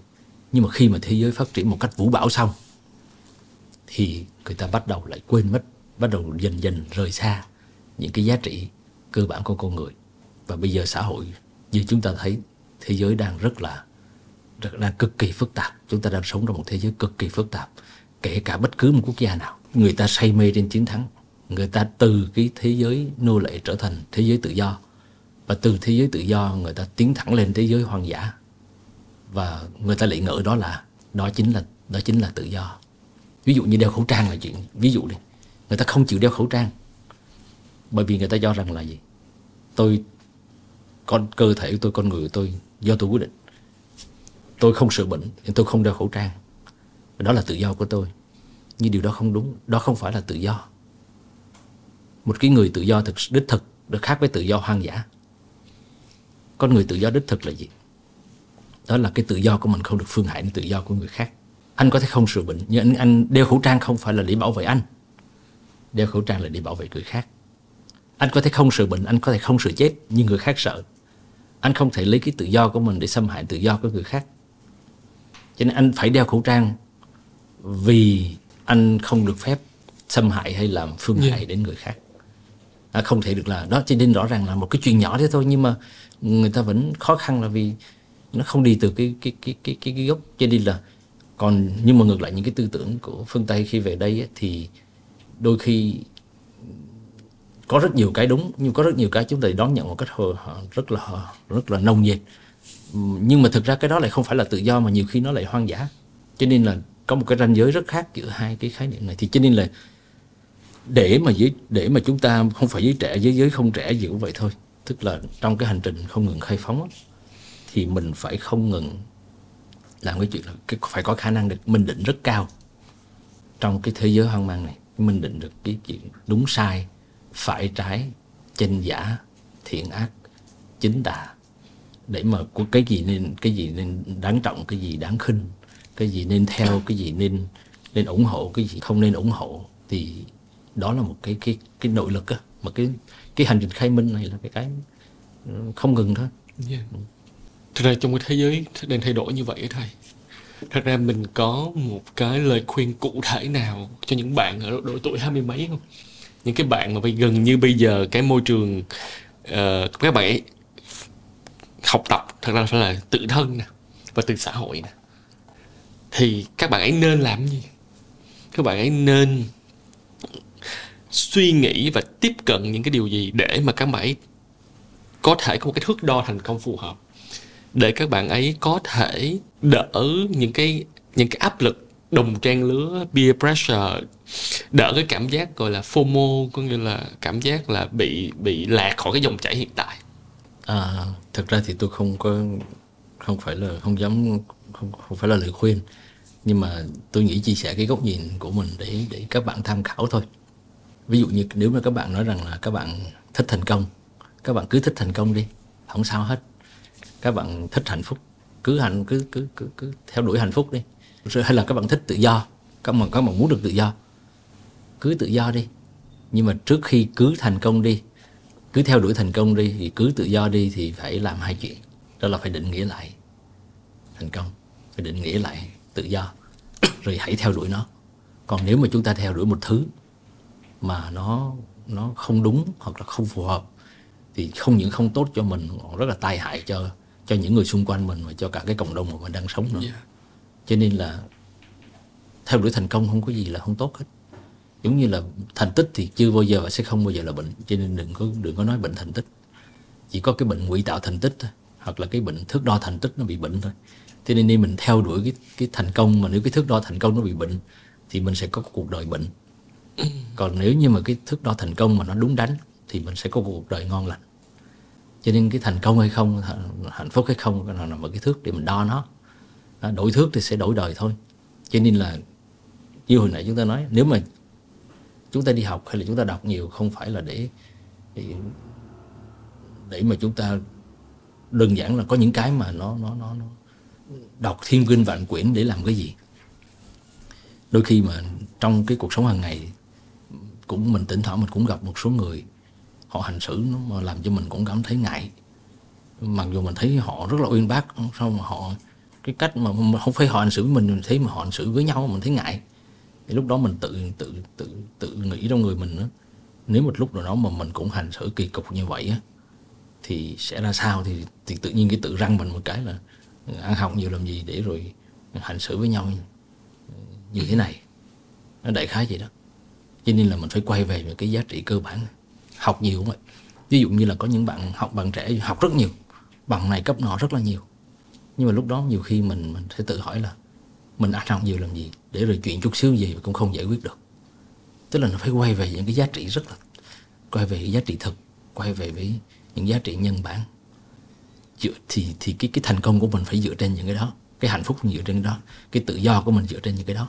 nhưng mà khi mà thế giới phát triển một cách vũ bão xong, thì người ta bắt đầu lại quên mất, bắt đầu dần dần rời xa những cái giá trị cơ bản của con người. Và bây giờ xã hội như chúng ta thấy, thế giới đang rất là, rất đang cực kỳ phức tạp. Chúng ta đang sống trong một thế giới cực kỳ phức tạp, kể cả bất cứ một quốc gia nào. Người ta say mê trên chiến thắng người ta từ cái thế giới nô lệ trở thành thế giới tự do. Và từ thế giới tự do, người ta tiến thẳng lên thế giới hoang dã. Và người ta lại ngỡ đó là, đó chính là, đó chính là tự do. Ví dụ như đeo khẩu trang là chuyện, ví dụ đi. Người ta không chịu đeo khẩu trang. Bởi vì người ta cho rằng là gì? Tôi, con, cơ thể của tôi, con người của tôi do tôi quyết định. Tôi không sợ bệnh, nên tôi không đeo khẩu trang. Đó là tự do của tôi. Nhưng điều đó không đúng, đó không phải là tự do một cái người tự do thực đích thực được khác với tự do hoang dã. Con người tự do đích thực là gì? Đó là cái tự do của mình không được phương hại đến tự do của người khác. Anh có thể không sợ bệnh nhưng anh, anh đeo khẩu trang không phải là để bảo vệ anh. Đeo khẩu trang là để bảo vệ người khác. Anh có thể không sợ bệnh anh có thể không sợ chết nhưng người khác sợ. Anh không thể lấy cái tự do của mình để xâm hại tự do của người khác. Cho nên anh phải đeo khẩu trang vì anh không được phép xâm hại hay làm phương hại đến người khác à, không thể được là đó cho nên rõ ràng là một cái chuyện nhỏ thế thôi nhưng mà người ta vẫn khó khăn là vì nó không đi từ cái cái cái cái cái, cái gốc cho nên là còn nhưng mà ngược lại những cái tư tưởng của phương tây khi về đây ấy, thì đôi khi có rất nhiều cái đúng nhưng có rất nhiều cái chúng ta đón nhận một cách rất là rất là nồng nhiệt. Nhưng mà thực ra cái đó lại không phải là tự do mà nhiều khi nó lại hoang dã. Cho nên là có một cái ranh giới rất khác giữa hai cái khái niệm này. Thì cho nên là để mà giới để mà chúng ta không phải giới trẻ giới giới không trẻ gì cũng vậy thôi. Tức là trong cái hành trình không ngừng khai phóng thì mình phải không ngừng làm cái chuyện là cái, phải có khả năng được minh định rất cao trong cái thế giới hoang mang này. Minh định được cái chuyện đúng sai phải trái chân giả thiện ác chính tà. Để mà cái gì nên cái gì nên đáng trọng cái gì đáng khinh cái gì nên theo cái gì nên nên ủng hộ cái gì không nên ủng hộ thì đó là một cái cái cái nội lực á mà cái cái hành trình khai minh này là cái cái ừ, không ngừng thôi. Yeah. thật ra trong cái thế giới đang thay đổi như vậy thầy thật ra mình có một cái lời khuyên cụ thể nào cho những bạn ở độ tuổi hai mươi mấy không? Những cái bạn mà bây gần như bây giờ cái môi trường uh, các bạn ấy học tập thật ra phải là tự thân nè và từ xã hội nè. Thì các bạn ấy nên làm gì? Các bạn ấy nên suy nghĩ và tiếp cận những cái điều gì để mà các bạn ấy có thể có một cái thước đo thành công phù hợp. Để các bạn ấy có thể đỡ những cái những cái áp lực đồng trang lứa peer pressure đỡ cái cảm giác gọi là FOMO có nghĩa là cảm giác là bị bị lạc khỏi cái dòng chảy hiện tại. À thực ra thì tôi không có không phải là không dám không, không phải là lời khuyên. Nhưng mà tôi nghĩ chia sẻ cái góc nhìn của mình để để các bạn tham khảo thôi ví dụ như nếu mà các bạn nói rằng là các bạn thích thành công, các bạn cứ thích thành công đi, không sao hết. Các bạn thích hạnh phúc, cứ hạnh, cứ cứ cứ cứ theo đuổi hạnh phúc đi. Rồi hay là các bạn thích tự do, các bạn các bạn muốn được tự do, cứ tự do đi. Nhưng mà trước khi cứ thành công đi, cứ theo đuổi thành công đi thì cứ tự do đi thì phải làm hai chuyện. Đó là phải định nghĩa lại thành công, phải định nghĩa lại tự do. Rồi hãy theo đuổi nó. Còn nếu mà chúng ta theo đuổi một thứ mà nó nó không đúng hoặc là không phù hợp thì không những không tốt cho mình còn rất là tai hại cho cho những người xung quanh mình và cho cả cái cộng đồng mà mình đang sống nữa. Yeah. cho nên là theo đuổi thành công không có gì là không tốt hết. Giống như là thành tích thì chưa bao giờ và sẽ không bao giờ là bệnh cho nên đừng có đừng có nói bệnh thành tích. Chỉ có cái bệnh ngụy tạo thành tích thôi hoặc là cái bệnh thước đo thành tích nó bị bệnh thôi. Cho nên đi mình theo đuổi cái cái thành công mà nếu cái thước đo thành công nó bị bệnh thì mình sẽ có cuộc đời bệnh còn nếu như mà cái thước đo thành công mà nó đúng đắn thì mình sẽ có cuộc đời ngon lành. Cho nên cái thành công hay không hạnh phúc hay không là nằm ở cái thước để mình đo nó. Đổi thước thì sẽ đổi đời thôi. Cho nên là như hồi nãy chúng ta nói nếu mà chúng ta đi học hay là chúng ta đọc nhiều không phải là để để mà chúng ta đơn giản là có những cái mà nó nó nó, nó đọc thiên kinh vạn quyển để làm cái gì. Đôi khi mà trong cái cuộc sống hàng ngày cũng mình tỉnh thoảng mình cũng gặp một số người họ hành xử nó mà làm cho mình cũng cảm thấy ngại. Mặc dù mình thấy họ rất là uyên bác sao mà họ cái cách mà không phải họ hành xử với mình mình thấy mà họ hành xử với nhau mình thấy ngại. Thì lúc đó mình tự tự tự tự nghĩ trong người mình đó, nếu một lúc nào đó mà mình cũng hành xử kỳ cục như vậy á thì sẽ ra sao? Thì, thì tự nhiên cái tự răng mình một cái là ăn học nhiều làm gì để rồi hành xử với nhau như thế này? Nó đại khái vậy đó cho nên là mình phải quay về những cái giá trị cơ bản, học nhiều không ạ ví dụ như là có những bạn học bằng trẻ học rất nhiều, bằng này cấp nọ rất là nhiều. Nhưng mà lúc đó nhiều khi mình mình sẽ tự hỏi là mình ăn học nhiều làm gì để rồi chuyện chút xíu gì cũng không giải quyết được. Tức là nó phải quay về những cái giá trị rất là, quay về giá trị thực, quay về với những giá trị nhân bản. Dựa thì thì cái cái thành công của mình phải dựa trên những cái đó, cái hạnh phúc dựa trên cái đó, cái tự do của mình dựa trên những cái đó.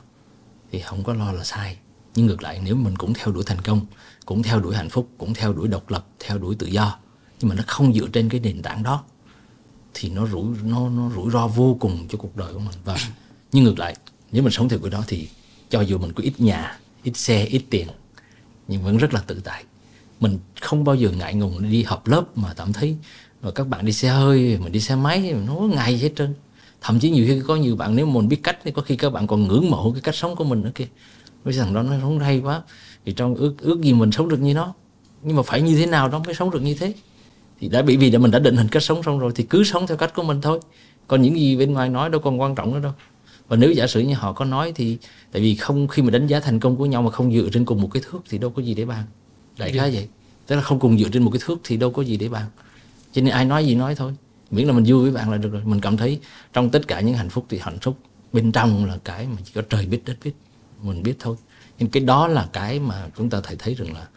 Thì không có lo là sai nhưng ngược lại, nếu mình cũng theo đuổi thành công, cũng theo đuổi hạnh phúc, cũng theo đuổi độc lập, theo đuổi tự do, nhưng mà nó không dựa trên cái nền tảng đó, thì nó rủi, nó nó rủi ro vô cùng cho cuộc đời của mình. Và nhưng ngược lại, nếu mình sống theo cái đó thì cho dù mình có ít nhà, ít xe, ít tiền, nhưng vẫn rất là tự tại. Mình không bao giờ ngại ngùng đi học lớp mà cảm thấy, rồi các bạn đi xe hơi, mình đi xe máy, nó ngày hết trơn. Thậm chí nhiều khi có nhiều bạn, nếu mình biết cách thì có khi các bạn còn ngưỡng mộ cái cách sống của mình nữa kia cái thằng đó nó sống hay quá. Thì trong ước ước gì mình sống được như nó? Nhưng mà phải như thế nào đó mới sống được như thế? Thì đã bị vì đã mình đã định hình cách sống xong rồi thì cứ sống theo cách của mình thôi. Còn những gì bên ngoài nói đâu còn quan trọng nữa đâu. Và nếu giả sử như họ có nói thì tại vì không khi mà đánh giá thành công của nhau mà không dựa trên cùng một cái thước thì đâu có gì để bàn. Đại khái vậy. Tức là không cùng dựa trên một cái thước thì đâu có gì để bàn. Cho nên ai nói gì nói thôi. Miễn là mình vui với bạn là được rồi. Mình cảm thấy trong tất cả những hạnh phúc thì hạnh phúc bên trong là cái mà chỉ có trời biết đất biết mình biết thôi. Nhưng cái đó là cái mà chúng ta thấy thấy rằng là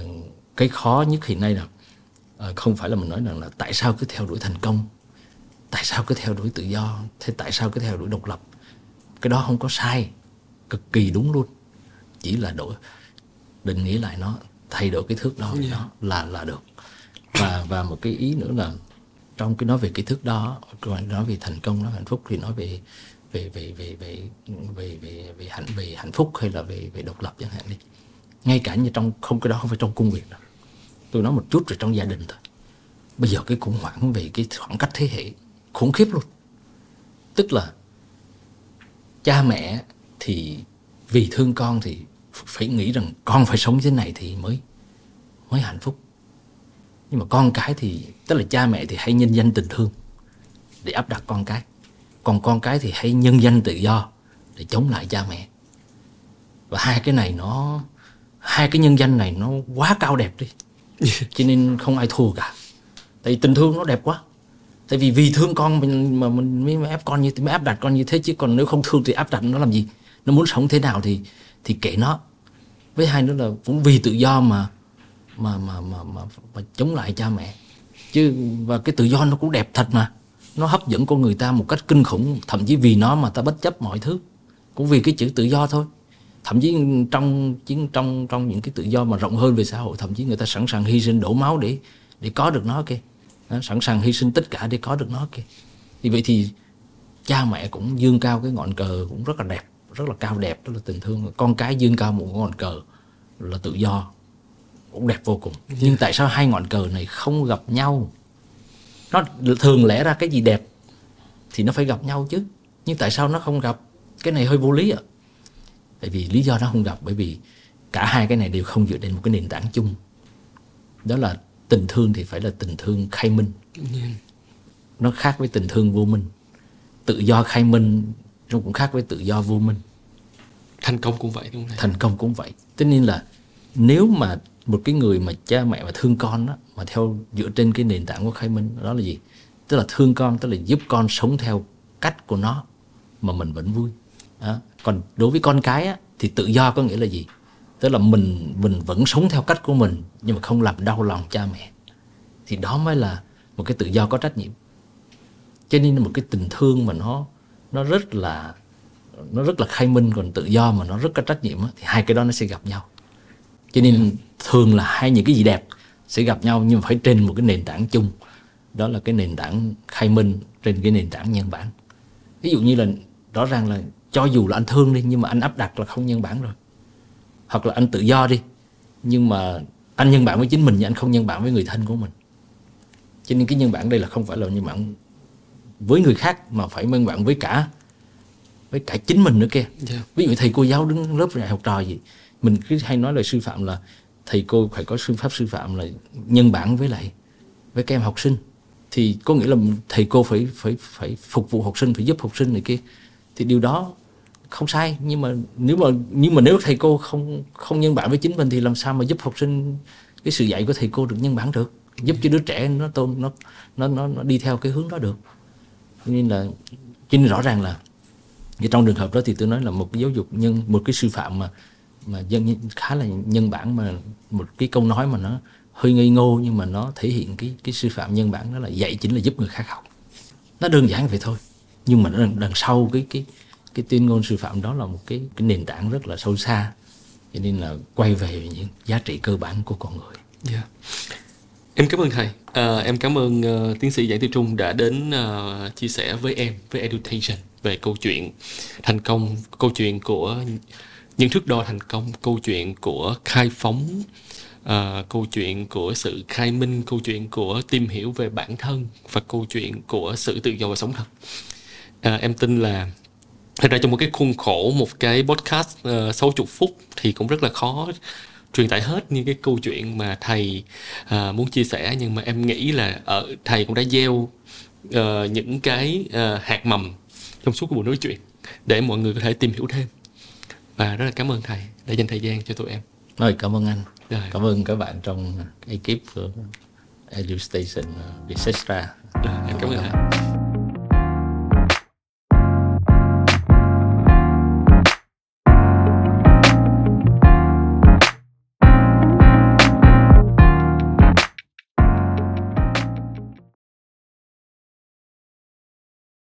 uh, cái khó nhất hiện nay là uh, không phải là mình nói rằng là tại sao cứ theo đuổi thành công tại sao cứ theo đuổi tự do thế tại sao cứ theo đuổi độc lập. Cái đó không có sai cực kỳ đúng luôn. Chỉ là đổi định nghĩa lại nó thay đổi cái thước đó yeah. đó là là được. Và và một cái ý nữa là trong cái nói về cái thước đó nói về thành công nói hạnh phúc thì nói về về về về về về về về hạnh về hạnh phúc hay là về về độc lập chẳng hạn đi. Ngay cả như trong, không, cái đó không phải trong công việc đâu. Tôi nói một chút rồi trong gia đình thôi. Bây giờ cái khủng hoảng về cái khoảng cách thế hệ, khủng khiếp luôn. Tức là cha mẹ thì vì thương con thì phải nghĩ rằng con phải sống thế này thì mới mới hạnh phúc. Nhưng mà con cái thì, tức là cha mẹ thì hay nhân danh tình thương để áp đặt con cái còn con cái thì hãy nhân danh tự do để chống lại cha mẹ. Và hai cái này nó hai cái nhân danh này nó quá cao đẹp đi. Cho nên không ai thua cả. Tại vì tình thương nó đẹp quá. Tại vì vì thương con mình mà mình mới ép con như mới áp đặt con như thế chứ còn nếu không thương thì áp đặt nó làm gì? Nó muốn sống thế nào thì thì kệ nó. Với hai nữa là cũng vì tự do mà mà mà mà mà, mà chống lại cha mẹ. Chứ và cái tự do nó cũng đẹp thật mà nó hấp dẫn con người ta một cách kinh khủng thậm chí vì nó mà ta bất chấp mọi thứ. Cũng vì cái chữ tự do thôi. Thậm chí trong chiến trong trong những cái tự do mà rộng hơn về xã hội thậm chí người ta sẵn sàng hy sinh đổ máu để để có được nó kìa. Sẵn sàng hy sinh tất cả để có được nó kìa. Thì vậy thì cha mẹ cũng dương cao cái ngọn cờ cũng rất là đẹp rất là cao đẹp đó là tình thương. Con cái dương cao một ngọn cờ là tự do. Cũng đẹp vô cùng. Nhưng tại sao hai ngọn cờ này không gặp nhau nó thường lẽ ra cái gì đẹp thì nó phải gặp nhau chứ. Nhưng tại sao nó không gặp? Cái này hơi vô lý ạ. À? tại vì lý do nó không gặp bởi vì cả hai cái này đều không dựa trên một cái nền tảng chung. Đó là tình thương thì phải là tình thương khai minh. Nó khác với tình thương vô minh. Tự do khai minh nó cũng khác với tự do vô minh. Thành công cũng vậy đúng không thành công cũng vậy. Tất nhiên là nếu mà một cái người mà cha mẹ mà thương con đó mà theo dựa trên cái nền tảng của khai minh đó là gì? Tức là thương con tức là giúp con sống theo cách của nó mà mình vẫn vui. Đó. còn đối với con cái á, thì tự do có nghĩa là gì? Tức là mình mình vẫn sống theo cách của mình nhưng mà không làm đau lòng cha mẹ. Thì đó mới là một cái tự do có trách nhiệm. Cho nên một cái tình thương mà nó nó rất là nó rất là khai minh còn tự do mà nó rất có trách nhiệm thì hai cái đó nó sẽ gặp nhau. Cho nên thường là hai những cái gì đẹp sẽ gặp nhau nhưng phải trên một cái nền tảng chung. Đó là cái nền tảng khai minh trên cái nền tảng nhân bản. Ví dụ như là rõ ràng là cho dù là anh thương đi nhưng mà anh áp đặt là không nhân bản rồi. Hoặc là anh tự do đi nhưng mà anh nhân bản với chính mình nhưng anh không nhân bản với người thân của mình. Cho nên cái nhân bản đây là không phải là nhân bản với người khác mà phải nhân bản với cả với cả chính mình nữa kia Dạ. ví dụ thầy cô giáo đứng lớp dạy học trò gì mình cứ hay nói là sư phạm là thầy cô phải có phương pháp sư phạm là nhân bản với lại với các em học sinh. Thì có nghĩa là thầy cô phải phải phải phục vụ học sinh phải giúp học sinh này kia. Thì điều đó không sai nhưng mà nếu mà nhưng mà nếu thầy cô không không nhân bản với chính mình thì làm sao mà giúp học sinh cái sự dạy của thầy cô được nhân bản được? Giúp cho đứa trẻ nó tôn nó nó nó, nó đi theo cái hướng đó được. Nên là cho nên rõ ràng là thì trong trường hợp đó thì tôi nói là một cái giáo dục nhân một cái sư phạm mà mà dân khá là nhân bản mà một cái câu nói mà nó hơi ngây ngô nhưng mà nó thể hiện cái cái sư phạm nhân bản đó là dạy chính là giúp người khác học nó đơn giản vậy thôi nhưng mà nó đằng, đằng sau cái cái cái tuyên ngôn sư phạm đó là một cái cái nền tảng rất là sâu xa cho nên là quay về những giá trị cơ bản của con người yeah. Em cảm ơn thầy. À, em cảm ơn uh, tiến sĩ Giảng Tư Trung đã đến uh, chia sẻ với em với Education về câu chuyện thành công, câu chuyện của những thước đo thành công, câu chuyện của khai phóng, uh, câu chuyện của sự khai minh, câu chuyện của tìm hiểu về bản thân và câu chuyện của sự tự do và sống thật. uh, em tin là thật ra trong một cái khuôn khổ một cái podcast ờ, uh, 60 phút thì cũng rất là khó truyền tải hết những cái câu chuyện mà thầy à, muốn chia sẻ nhưng mà em nghĩ là ở thầy cũng đã gieo uh, những cái uh, hạt mầm trong suốt cái buổi nói chuyện để mọi người có thể tìm hiểu thêm và rất là cảm ơn thầy đã dành thời gian cho tụi em. Rồi cảm ơn anh. Rồi. cảm ơn các bạn trong ekip của Edu Station uh, Vietcetera. Em cảm ơn thầy